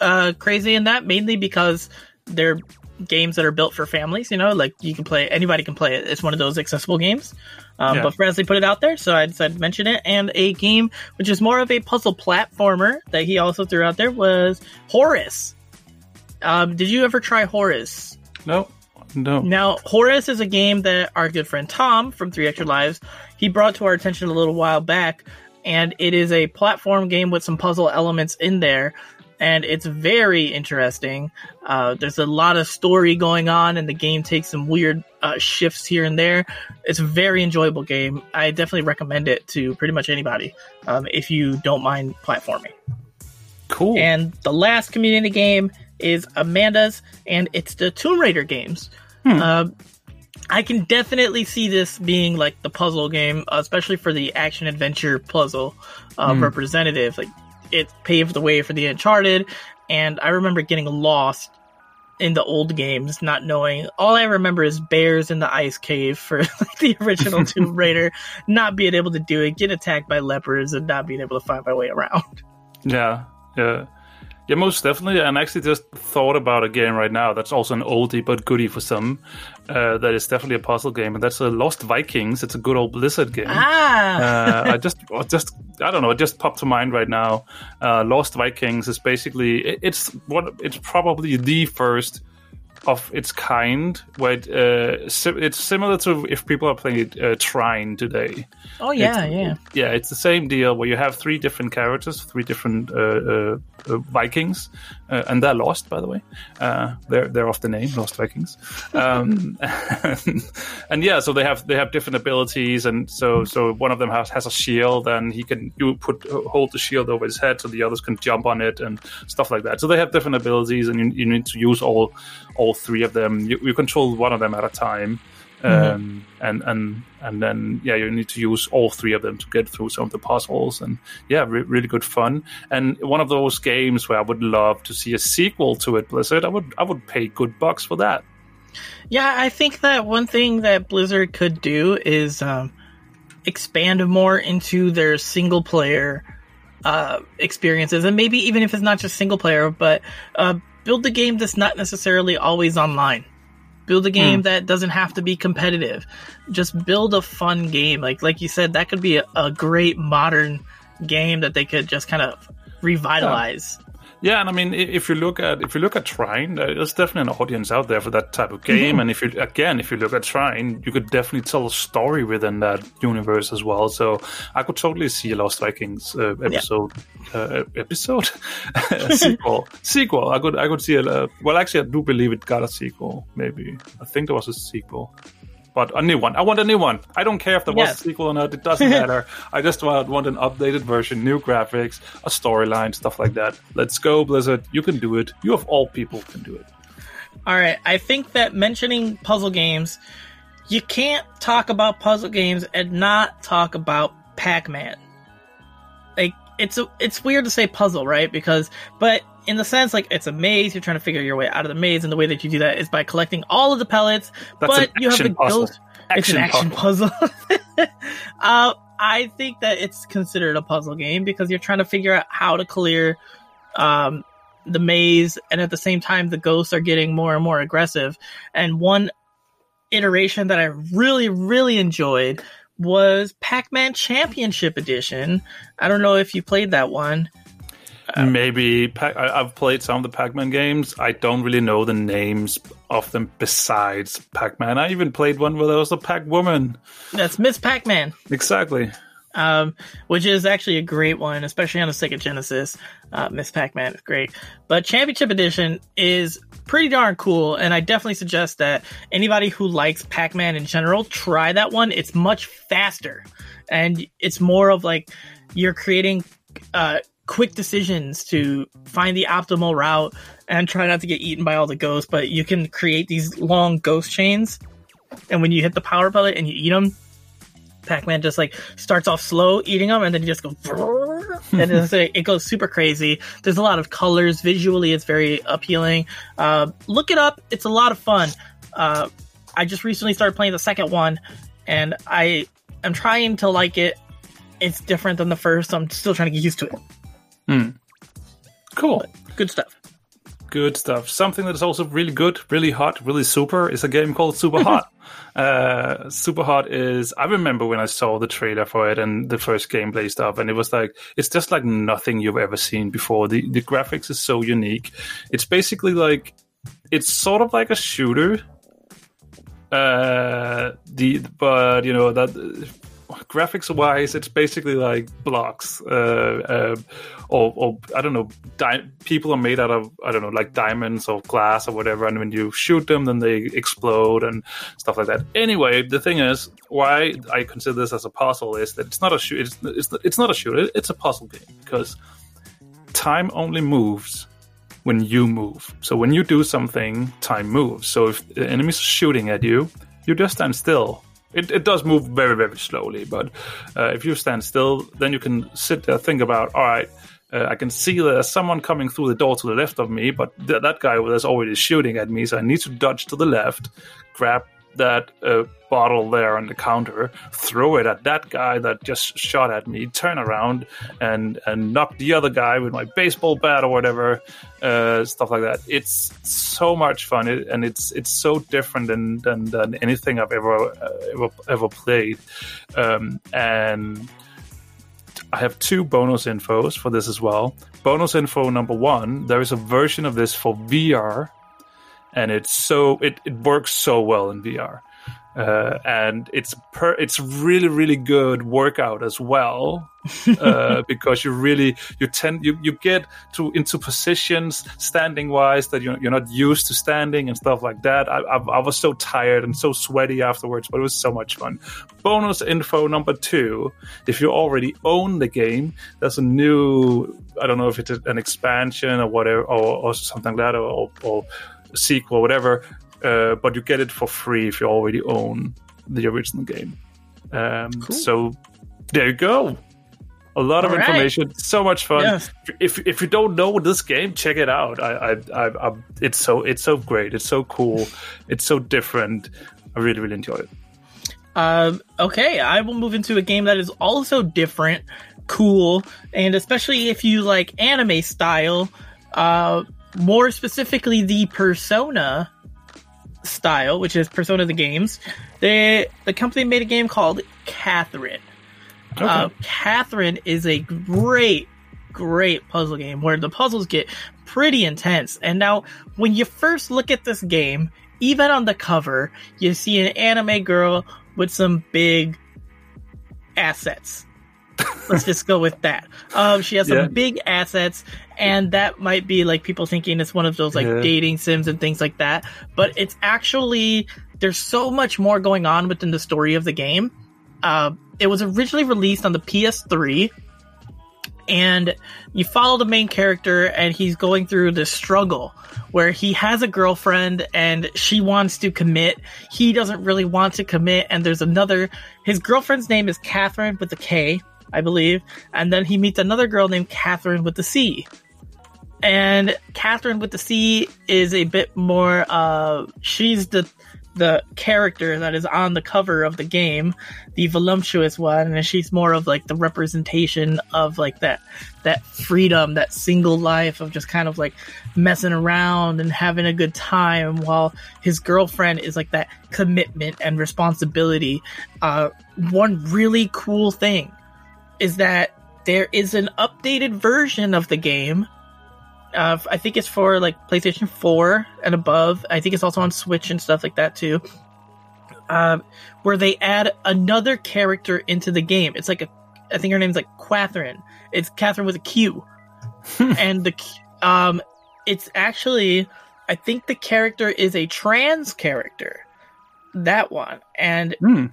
[SPEAKER 2] uh, crazy in that, mainly because they're games that are built for families. You know, like you can play, anybody can play it. It's one of those accessible games. Um,
[SPEAKER 1] Yeah.
[SPEAKER 2] But Frasley put it out there, so I decided to mention it. And a game which is more of a puzzle platformer that he also threw out there was Horus. Um, did you ever try Horus?
[SPEAKER 1] No, no.
[SPEAKER 2] Now, Horus is a game that our good friend Tom from Three Extra Lives he brought to our attention a little while back, and it is a platform game with some puzzle elements in there, and it's very interesting. Uh, there's a lot of story going on, and the game takes some weird uh, shifts here and there. It's a very enjoyable game. I definitely recommend it to pretty much anybody um, if you don't mind platforming.
[SPEAKER 1] Cool.
[SPEAKER 2] And the last community game is Amanda's, and it's the Tomb Raider games. Um, I can definitely see this being like the puzzle game, especially for the action adventure puzzle uh, representative. Like it paved the way for the Uncharted, and I remember getting lost in the old games, not knowing. All I remember is bears in the ice cave for like, the original Tomb Raider, not being able to do it, get attacked by leopards, and not being able to find my way around.
[SPEAKER 1] Yeah, yeah, yeah, most definitely. And I actually just thought about a game right now that's also an oldie but goodie for some. Uh, that is definitely a puzzle game, and that's a Lost Vikings. It's a good old Blizzard game.
[SPEAKER 2] Ah,
[SPEAKER 1] uh, I just, I just, I don't know. It just popped to mind right now. Uh, Lost Vikings is basically, it, it's what, it's probably the first of its kind. Where it, uh, si- it's similar to if people are playing uh, Trine today.
[SPEAKER 2] oh yeah,
[SPEAKER 1] It's-
[SPEAKER 2] yeah.
[SPEAKER 1] Yeah, it's the same deal where you have three different characters, three different uh, uh, uh, Vikings, uh, and they're lost, by the way. Uh, they're they're off the name, Lost Vikings. Um, and yeah, so they have they have different abilities, and so so one of them has, has a shield, and he can you put hold the shield over his head, so the others can jump on it and stuff like that. So they have different abilities, and you, you need to use all all three of them. You, you control one of them at a time um, and and and then yeah, you need to use all three of them to get through some of the puzzles, and yeah, re- really good fun. And one of those games where I would love to see a sequel to it, Blizzard. I would I would pay good bucks for that.
[SPEAKER 2] Yeah, I think that one thing that Blizzard could do is um, expand more into their single player uh, experiences, and maybe even if it's not just single player, but uh, build a game that's not necessarily always online. Build a game hmm. that doesn't have to be competitive. Just build a fun game. Like like you said, that could be a, a great modern game that they could just kind of revitalize.
[SPEAKER 1] Yeah, and I mean, if you look at if you look at Trine, there's definitely an audience out there for that type of game. And if you again, if you look at Trine, you could definitely tell a story within that universe as well. So I could totally see a Lost Vikings uh, episode uh, episode sequel sequel. I could I could see a uh, well, actually, I do believe it got a sequel. Maybe I think there was a sequel. But a new one. I want a new one. I don't care if there was
[SPEAKER 2] Yes.
[SPEAKER 1] a sequel or not. It doesn't matter. I just want, want an updated version, new graphics, a storyline, stuff like that. Let's go, Blizzard. You can do it. You of all people can do it.
[SPEAKER 2] All right, I think that mentioning puzzle games, you can't talk about puzzle games and not talk about Pac-Man. Like it's a, it's weird to say puzzle, right? Because but in the sense like it's a maze, you're trying to figure your way out of the maze, and the way that you do that is by collecting all of the pellets.
[SPEAKER 1] That's
[SPEAKER 2] but you have the
[SPEAKER 1] action puzzle.
[SPEAKER 2] ghost. it's an action puzzle. uh, I think that it's considered a puzzle game because you're trying to figure out how to clear um, the maze, and at the same time, the ghosts are getting more and more aggressive. And one iteration that I really, really enjoyed was Pac-Man Championship Edition. I don't know if you played that one.
[SPEAKER 1] Maybe Pac- I, I've played some of the Pac-Man games. I don't really know the names of them besides Pac-Man. I even played one where there was a Pac-Woman.
[SPEAKER 2] That's Miss Pac-Man.
[SPEAKER 1] Exactly.
[SPEAKER 2] um, which is actually a great one, especially on the Sega Genesis. Uh, Miss Pac-Man is great, but Championship Edition is pretty darn cool, and I definitely suggest that anybody who likes Pac-Man in general try that one. It's much faster, and it's more of like you're creating uh, quick decisions to find the optimal route and try not to get eaten by all the ghosts. But you can create these long ghost chains, and when you hit the power pellet and you eat them, Pac-Man just like starts off slow eating them, and then you just go, and it's it goes super crazy. There's a lot of colors. Visually, it's very appealing. Uh, look it up; it's a lot of fun. Uh, I just recently started playing the second one, and I am trying to like it. It's different than the first. So I'm still trying to get used to it.
[SPEAKER 1] Cool.
[SPEAKER 2] Good stuff.
[SPEAKER 1] Good stuff. Something that is also really good, really hot, really super is a game called Super Hot. uh, super Hot is, I remember when I saw the trailer for it and the first gameplay stuff, and it was like, it's just like nothing you've ever seen before. The, the graphics is so unique. It's basically like, it's sort of like a shooter. Uh, the, but you know, that graphics wise, it's basically like blocks, uh, uh, or, or I don't know, di- people are made out of I don't know, like diamonds or glass or whatever, and when you shoot them, then they explode and stuff like that. Anyway, the thing is, why I consider this as a puzzle is that it's not a shoot, it's, it's it's not a shooter, it's a puzzle game because time only moves when you move. So when you do something, time moves. So if the enemies are shooting at you, you just stand still. It, it does move very, very slowly, but uh, if you stand still, then you can sit there, think about, all right, uh, I can see there's someone coming through the door to the left of me, but th- that guy was already shooting at me, so I need to dodge to the left, grab that uh, bottle there on the counter, throw it at that guy that just shot at me, turn around and and knock the other guy with my baseball bat or whatever, uh, stuff like that. It's so much fun, it, and it's it's so different than than, than anything I've ever uh, ever ever played, um, and. I have two bonus infos for this as well. Bonus info number one: there is a version of this for VR, and it's so it, it works so well in VR. Uh, and it's per it's really really good workout as well uh, because you really you tend you, you get to into positions standing wise that you're, you're not used to standing and stuff like that I, I, I was so tired and so sweaty afterwards but it was so much fun bonus info number two if you already own the game there's a new I don't know if it's an expansion or whatever or, or something like that or, or sequel whatever uh, but you get it for free if you already own the original game. Um,
[SPEAKER 2] Cool.
[SPEAKER 1] So there you go. A lot of
[SPEAKER 2] All right.
[SPEAKER 1] information, so much fun.
[SPEAKER 2] Yes.
[SPEAKER 1] If if you don't know this game, check it out. I, I, I, I it's so it's so great. It's so cool. It's so different. I really really enjoy it.
[SPEAKER 2] Um, okay, I will move into a game that is also different, cool, and especially if you like anime style, uh, more specifically the Persona style, which is Persona the games. They the company made a game called Catherine.
[SPEAKER 1] Okay.
[SPEAKER 2] Uh, Catherine is a great, great puzzle game where the puzzles get pretty intense. And now, when you first look at this game, even on the cover, you see an anime girl with some big assets. Let's just go with that. Um, she has some
[SPEAKER 1] Yeah.
[SPEAKER 2] big assets, and that might be like people thinking it's one of those like
[SPEAKER 1] Yeah.
[SPEAKER 2] dating sims and things like that. But it's actually there's so much more going on within the story of the game. Uh, it was originally released on the PS3, and you follow the main character, and he's going through this struggle where he has a girlfriend and she wants to commit. He doesn't really want to commit, and there's another. His girlfriend's name is Catherine with a K, I believe, and then he meets another girl named Catherine with the C. and Catherine with the C is a bit more. Uh, she's the the character that is on the cover of the game, the voluptuous one, and she's more of like the representation of like that that freedom, that single life of just kind of like messing around and having a good time, while his girlfriend is like that commitment and responsibility. Uh, one really cool thing is that there is an updated version of the game uh, I think it's for like PlayStation 4 and above. I think it's also on Switch and stuff like that too. Uh, where they add another character into the game. It's like a, I think her name's like Catherine. It's Catherine with a Q, and the um, it's actually I think the character is a trans character. That one, and
[SPEAKER 1] Hmm.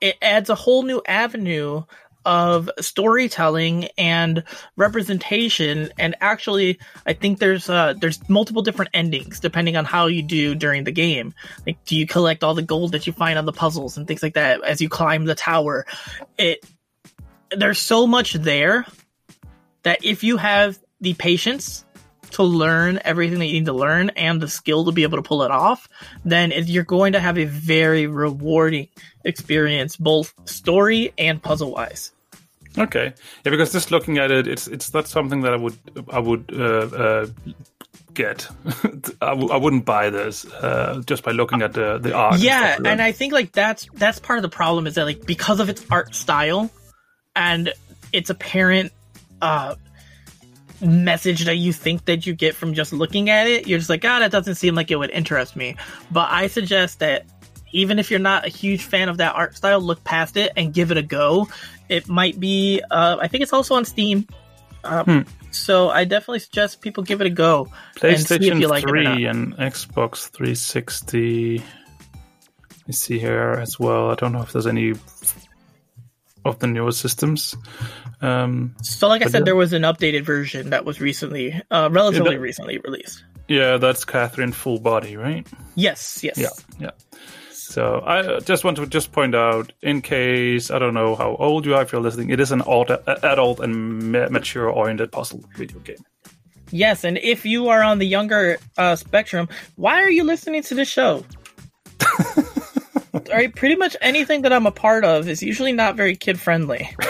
[SPEAKER 2] it adds a whole new avenue of storytelling and representation. And actually i think there's uh there's multiple different endings depending on how you do during the game. Like do you collect all the gold that you find on the puzzles and things like that as you climb the tower? It there's so much there that if you have the patience to learn everything that you need to learn and the skill to be able to pull it off, then it, you're going to have a very rewarding experience, both story and puzzle wise.
[SPEAKER 1] Okay, yeah, because just looking at it, it's it's not something that I would I would uh, uh, get. I w- I wouldn't buy this uh, just by looking at the the art.
[SPEAKER 2] yeah,
[SPEAKER 1] stuff.
[SPEAKER 2] and I think like that's that's part of the problem is that like because of its art style and its apparent uh message that you think that you get from just looking at it, you're just like, ah, that doesn't seem like it would interest me. But I suggest that even if you're not a huge fan of that art style, look past it and give it a go. It might be, uh, I think it's also on Steam. Uh,
[SPEAKER 1] Hmm.
[SPEAKER 2] So I definitely suggest people give it a go. and see if
[SPEAKER 1] PlayStation
[SPEAKER 2] like it
[SPEAKER 1] 3 and Xbox 360. You see here as well. I don't know if there's any of the newer systems. Um,
[SPEAKER 2] So, like I said,
[SPEAKER 1] yeah.
[SPEAKER 2] there was an updated version that was recently, uh, relatively
[SPEAKER 1] Yeah, that-
[SPEAKER 2] recently released.
[SPEAKER 1] yeah, that's Catherine full body, right?
[SPEAKER 2] Yes, yes.
[SPEAKER 1] Yeah, yeah. So I uh, just want to just point out, in case I don't know how old you are if you're listening, it is an adult, adult and mature oriented puzzle video game.
[SPEAKER 2] Yes, and if you are on the younger uh, spectrum, why are you listening to this show? All right, pretty much anything that I'm a part of is usually not very kid friendly.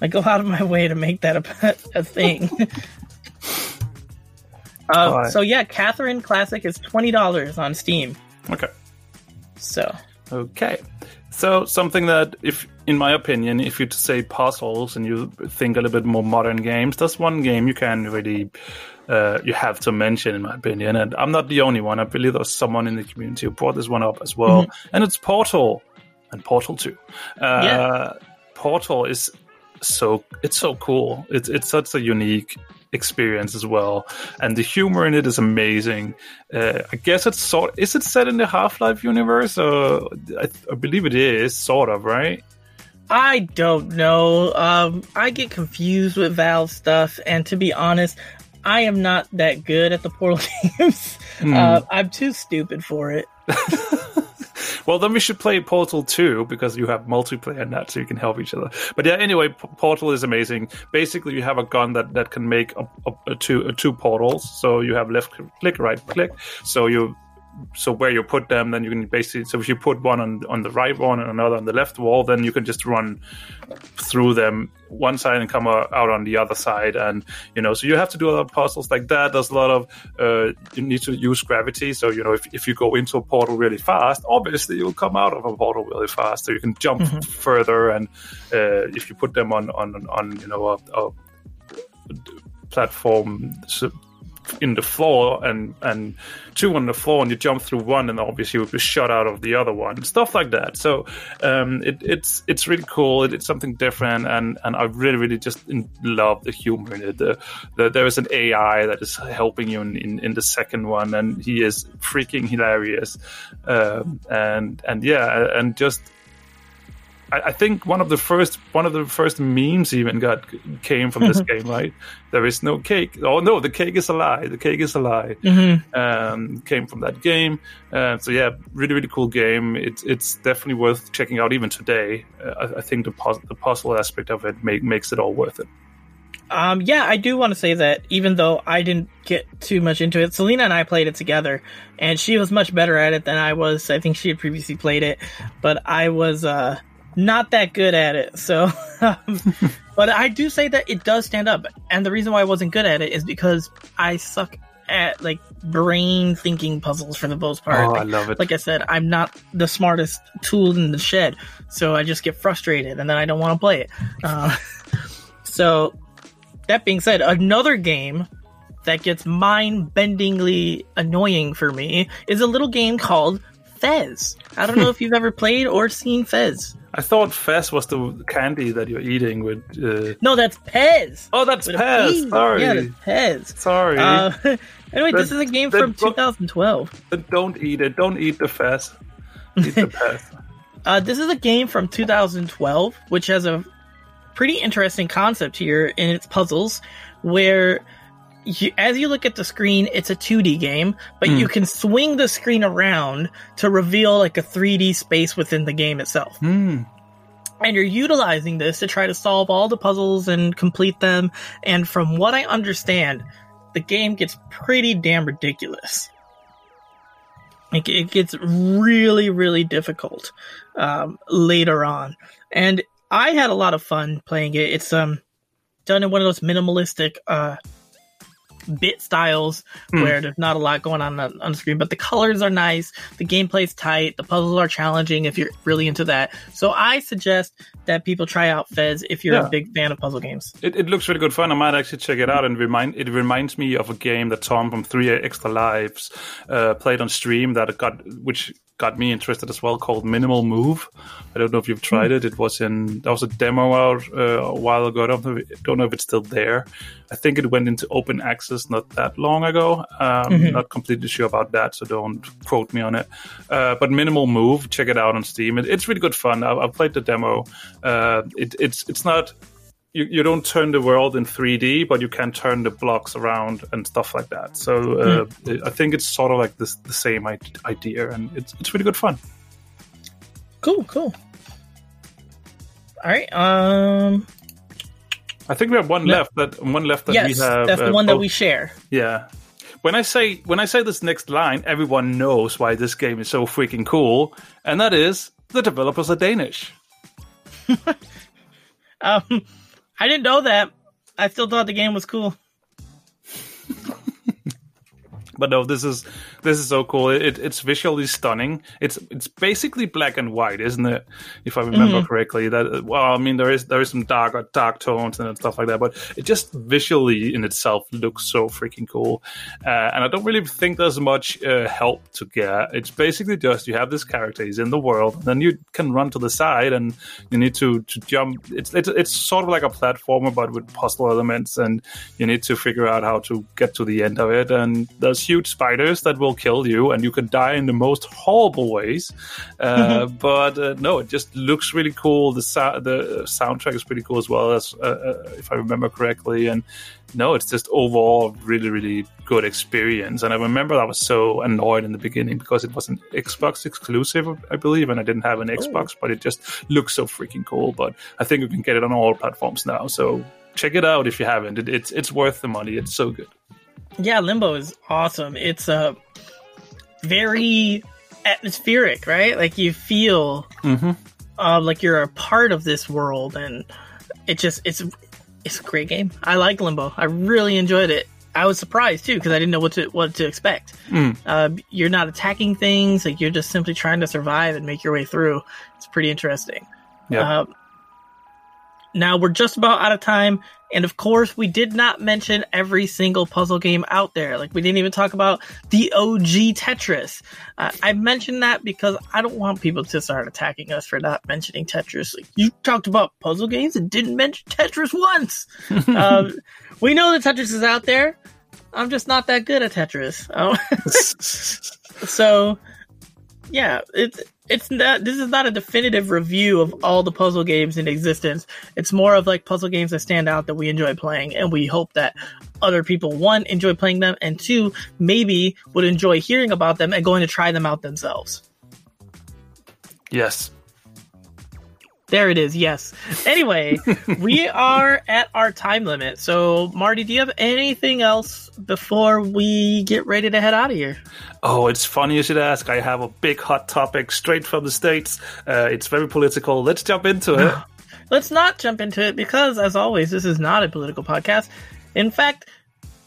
[SPEAKER 2] I go out of my way to make that a, a thing. Uh,
[SPEAKER 1] Alright.
[SPEAKER 2] so yeah, Catherine Classic is twenty dollars on Steam.
[SPEAKER 1] Okay.
[SPEAKER 2] So
[SPEAKER 1] Okay. So something that, if in my opinion, if you say puzzles and you think a little bit more modern games, that's one game you can really uh, you have to mention, in my opinion. And I'm not the only one. I believe there's someone in the community who brought this one up as well, and it's Portal and Portal Two. Uh,
[SPEAKER 2] Yeah.
[SPEAKER 1] Portal is so it's so cool. It's it's such a unique experience as well, and the humor in it is amazing. Uh, I guess it's sort. Is it set in the Half Life universe? Uh, I, I believe it is, sort of, right?
[SPEAKER 2] I don't know. Um, I get confused with Valve stuff, and to be honest, I am not that good at the Portal games. Uh, I'm too stupid for it.
[SPEAKER 1] Well, then we should play Portal 2 because you have multiplayer that, so you can help each other. But yeah, anyway, P- Portal is amazing. Basically, you have a gun that, that can make a, a, a two a two portals. So you have left click, right click. So you so where you put them, then you can basically. So if you put one on on the right one and another on the left wall, then you can just run through them one side and come out on the other side. And you know so you have to do a lot of puzzles like that. There's a lot of uh, you need to use gravity. So you know if, if you go into a portal really fast obviously you'll come out of a portal really fast. So you can jump further and uh, if you put them on on on you know a, a platform in the floor and and two on the floor and you jump through one and obviously you'll be shot out of the other one stuff like that. So um, it, it's it's really cool. It, it's something different and and I really really just love the humor in it the, the, there is an AI that is helping you in, in, in the second one and he is freaking hilarious. Um, and and yeah and just I, I think one of the first one of the first memes even got came from this game, right? There is no cake. Oh no, the cake is a lie. The cake is a lie. Um, came from that game. Uh, so yeah, really really cool game. It's it's definitely worth checking out even today. Uh, I, I think the puz- the puzzle aspect of it make, makes it all worth it.
[SPEAKER 2] Um, yeah, I do want to say that even though I didn't get too much into it, Selena and I played it together, and she was much better at it than I was. I think she had previously played it, but I was uh, not that good at it. So, um, but I do say that it does stand up, and the reason why I wasn't good at it is because I suck at like brain thinking puzzles for the most part.
[SPEAKER 1] Oh, I
[SPEAKER 2] Like-
[SPEAKER 1] love it.
[SPEAKER 2] like I said, I'm not the smartest tool in the shed, so I just get frustrated and then I don't want to play it. Uh, so, that being said, another game that gets mind bendingly annoying for me is a little game called Fez. I don't know if you've ever played or seen Fez.
[SPEAKER 1] I thought Fez was the candy that you're eating with. Uh...
[SPEAKER 2] No, that's Pez.
[SPEAKER 1] Oh, that's
[SPEAKER 2] With
[SPEAKER 1] Pez. Sorry,
[SPEAKER 2] Yeah, that's Pez.
[SPEAKER 1] sorry.
[SPEAKER 2] Uh, anyway, this is a game from
[SPEAKER 1] bo-
[SPEAKER 2] 2012.
[SPEAKER 1] But don't eat it. Don't eat the Fez. Eat the Pez.
[SPEAKER 2] Uh, this is a game from 2012, which has a pretty interesting concept here in its puzzles, where you, as you look at the screen, it's a 2D game, but
[SPEAKER 1] Hmm.
[SPEAKER 2] you can swing the screen around to reveal like a 3D space within the game itself.
[SPEAKER 1] Hmm.
[SPEAKER 2] And you're utilizing this to try to solve all the puzzles and complete them. And from what I understand, the game gets pretty damn ridiculous. It, it gets really, really difficult um, later on. And I had a lot of fun playing it. It's um done in one of those minimalistic uh bit styles
[SPEAKER 1] Hmm.
[SPEAKER 2] where there's not a lot going on on on the screen, but the colors are nice, the gameplay's tight, the puzzles are challenging if you're really into that. So I suggest that people try out Fez if you're
[SPEAKER 1] Yeah.
[SPEAKER 2] a big fan of puzzle games.
[SPEAKER 1] It, it looks really good fun. I might actually check it out. And remind it reminds me of a game that Tom from Three Extra Lives uh, played on stream that got which got me interested as well called Minimal Move. I don't know if you've tried it. It was in there was a demo out uh, a while ago. I don't know, don't know if it's still there. I think it went into open access not that long ago. Um, Not completely sure about that, so don't quote me on it. Uh, but Minimal Move, check it out on Steam. It, it's really good fun. I, I've played the demo. Uh, it, it's it's not you, you don't turn the world in 3D, but you can turn the blocks around and stuff like that. So uh, I think it's sort of like this, the same idea, and it's it's really good fun.
[SPEAKER 2] Cool, cool. All right. Um.
[SPEAKER 1] I think we have one
[SPEAKER 2] No.
[SPEAKER 1] left that one left that
[SPEAKER 2] yes,
[SPEAKER 1] we have.
[SPEAKER 2] that's the
[SPEAKER 1] uh,
[SPEAKER 2] one that
[SPEAKER 1] both-
[SPEAKER 2] we share.
[SPEAKER 1] Yeah. When I say when I say this next line, everyone knows why this game is so freaking cool, and that is the developers are Danish.
[SPEAKER 2] Um, I didn't know that. I still thought the game was cool.
[SPEAKER 1] But no, this is this is so cool. It, it's visually stunning. It's it's basically black and white, isn't it? If I remember correctly. That well, I mean there is there is some dark dark tones and stuff like that, but it just visually in itself looks so freaking cool. Uh, and I don't really think there's much uh, help to get. It's basically just you have this character, he's in the world, and then you can run to the side and you need to to jump. It's it's it's sort of like a platformer, but with puzzle elements, and you need to figure out how to get to the end of it. And there's huge spiders that will kill you, and you can die in the most horrible ways. Uh, but uh, no, it just looks really cool. The the soundtrack is pretty cool as well, as uh, uh, if I remember correctly. And no, it's just overall really really good experience. And I remember I was so annoyed in the beginning because it was an Xbox exclusive, I believe, and I didn't have an Xbox, but it just looks so freaking cool. But I think you can get it on all platforms now, so. Check it out if you haven't. It, it's it's worth the money. It's so good.
[SPEAKER 2] Yeah, Limbo is awesome. It's uh, very atmospheric, right? Like you feel
[SPEAKER 1] Mm-hmm.
[SPEAKER 2] uh, like you're a part of this world, and it just it's it's a great game. I like Limbo. I really enjoyed it. I was surprised too because I didn't know what to what to expect.
[SPEAKER 1] Mm.
[SPEAKER 2] Uh, you're not attacking things; like you're just simply trying to survive and make your way through. It's pretty interesting.
[SPEAKER 1] Yeah.
[SPEAKER 2] Uh, now we're just about out of time, and of course, we did not mention every single puzzle game out there. Like we didn't even talk about the OG Tetris. Uh, I mentioned that because I don't want people to start attacking us for not mentioning Tetris. Like, you talked about puzzle games and didn't mention Tetris once. um, we know that Tetris is out there. I'm just not that good at Tetris. Oh. so yeah it's it's not this is not a definitive review of all the puzzle games in existence it's more of like puzzle games that stand out that we enjoy playing and we hope that other people one enjoy playing them and two maybe would enjoy hearing about them and going to try them out themselves
[SPEAKER 1] yes.
[SPEAKER 2] There it is. Yes. Anyway, we are at our time limit. So, Marty, do you have anything else before we get ready to head out of here?
[SPEAKER 1] Oh, it's funny you should ask. I have a big hot topic straight from the States. Uh, it's very political. Let's jump into it.
[SPEAKER 2] Let's not jump into it because, as always, this is not a political podcast. In fact,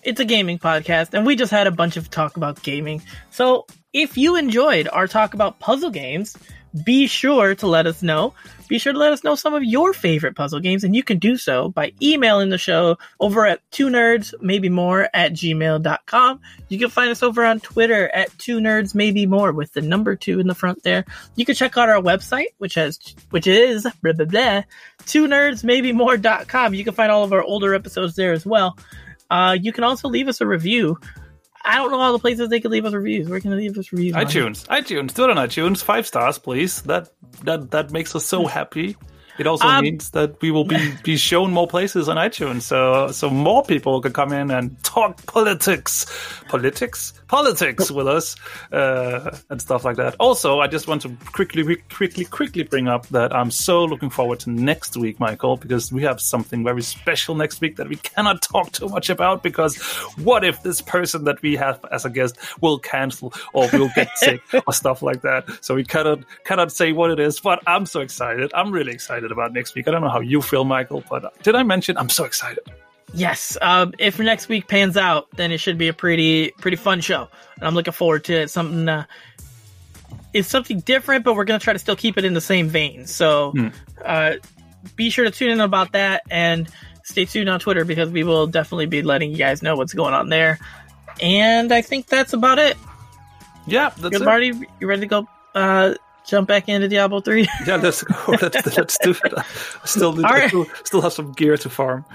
[SPEAKER 2] it's a gaming podcast, and we just had a bunch of talk about gaming. So, if you enjoyed our talk about puzzle games, be sure to let us know. Be sure to let us know some of your favorite puzzle games, and you can do so by emailing the show over at two nerds, maybe more at gmail.com. You can find us over on Twitter at two nerds, maybe more with the number two in the front there. You can check out our website, which has, which is blah, blah, blah, two nerds, maybe more.com. You can find all of our older episodes there as well. Uh, you can also leave us a review. I don't know all the places they can leave us reviews. Where can they leave us reviews? on?
[SPEAKER 1] iTunes, iTunes, do it on iTunes. Five stars, please. That that that makes us so happy. It also
[SPEAKER 2] Um,
[SPEAKER 1] means that we will be, be shown more places on iTunes, so so more people can come in and talk politics, politics, politics with us, uh, and stuff like that. Also, I just want to quickly, quickly, quickly bring up that I'm so looking forward to next week, Michael, because we have something very special next week that we cannot talk too much about. Because what if this person that we have as a guest will cancel or will get sick or stuff like that? So we cannot cannot say what it is. But I'm so excited. I'm really excited about next week. I don't know how you feel, Michael, but did I mention I'm so excited?
[SPEAKER 2] Yes. Um, if next week pans out, then it should be a pretty pretty fun show, and I'm looking forward to it. Something uh, it's something different, but we're gonna try to still keep it in the same vein. So, uh, be sure to tune in about that and stay tuned on Twitter because we will definitely be letting you guys know what's going on there. And I think that's about it.
[SPEAKER 1] Yeah, that's
[SPEAKER 2] Good,
[SPEAKER 1] it.
[SPEAKER 2] Marty, you ready to go? Uh, jump back into Diablo three.
[SPEAKER 1] Yeah, let's go. Let's, let's do it. I still, need,
[SPEAKER 2] All
[SPEAKER 1] I
[SPEAKER 2] right.
[SPEAKER 1] still, still have some gear to farm.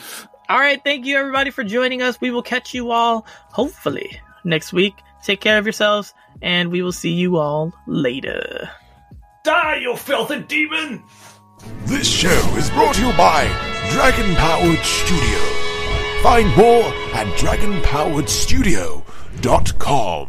[SPEAKER 2] All right, thank you everybody for joining us. We will catch you all hopefully next week. Take care of yourselves, and we will see you all later.
[SPEAKER 1] Die, you filthy demon!
[SPEAKER 3] This show is brought to you by Dragon Powered Studio. Find more at dragonpoweredstudio.com.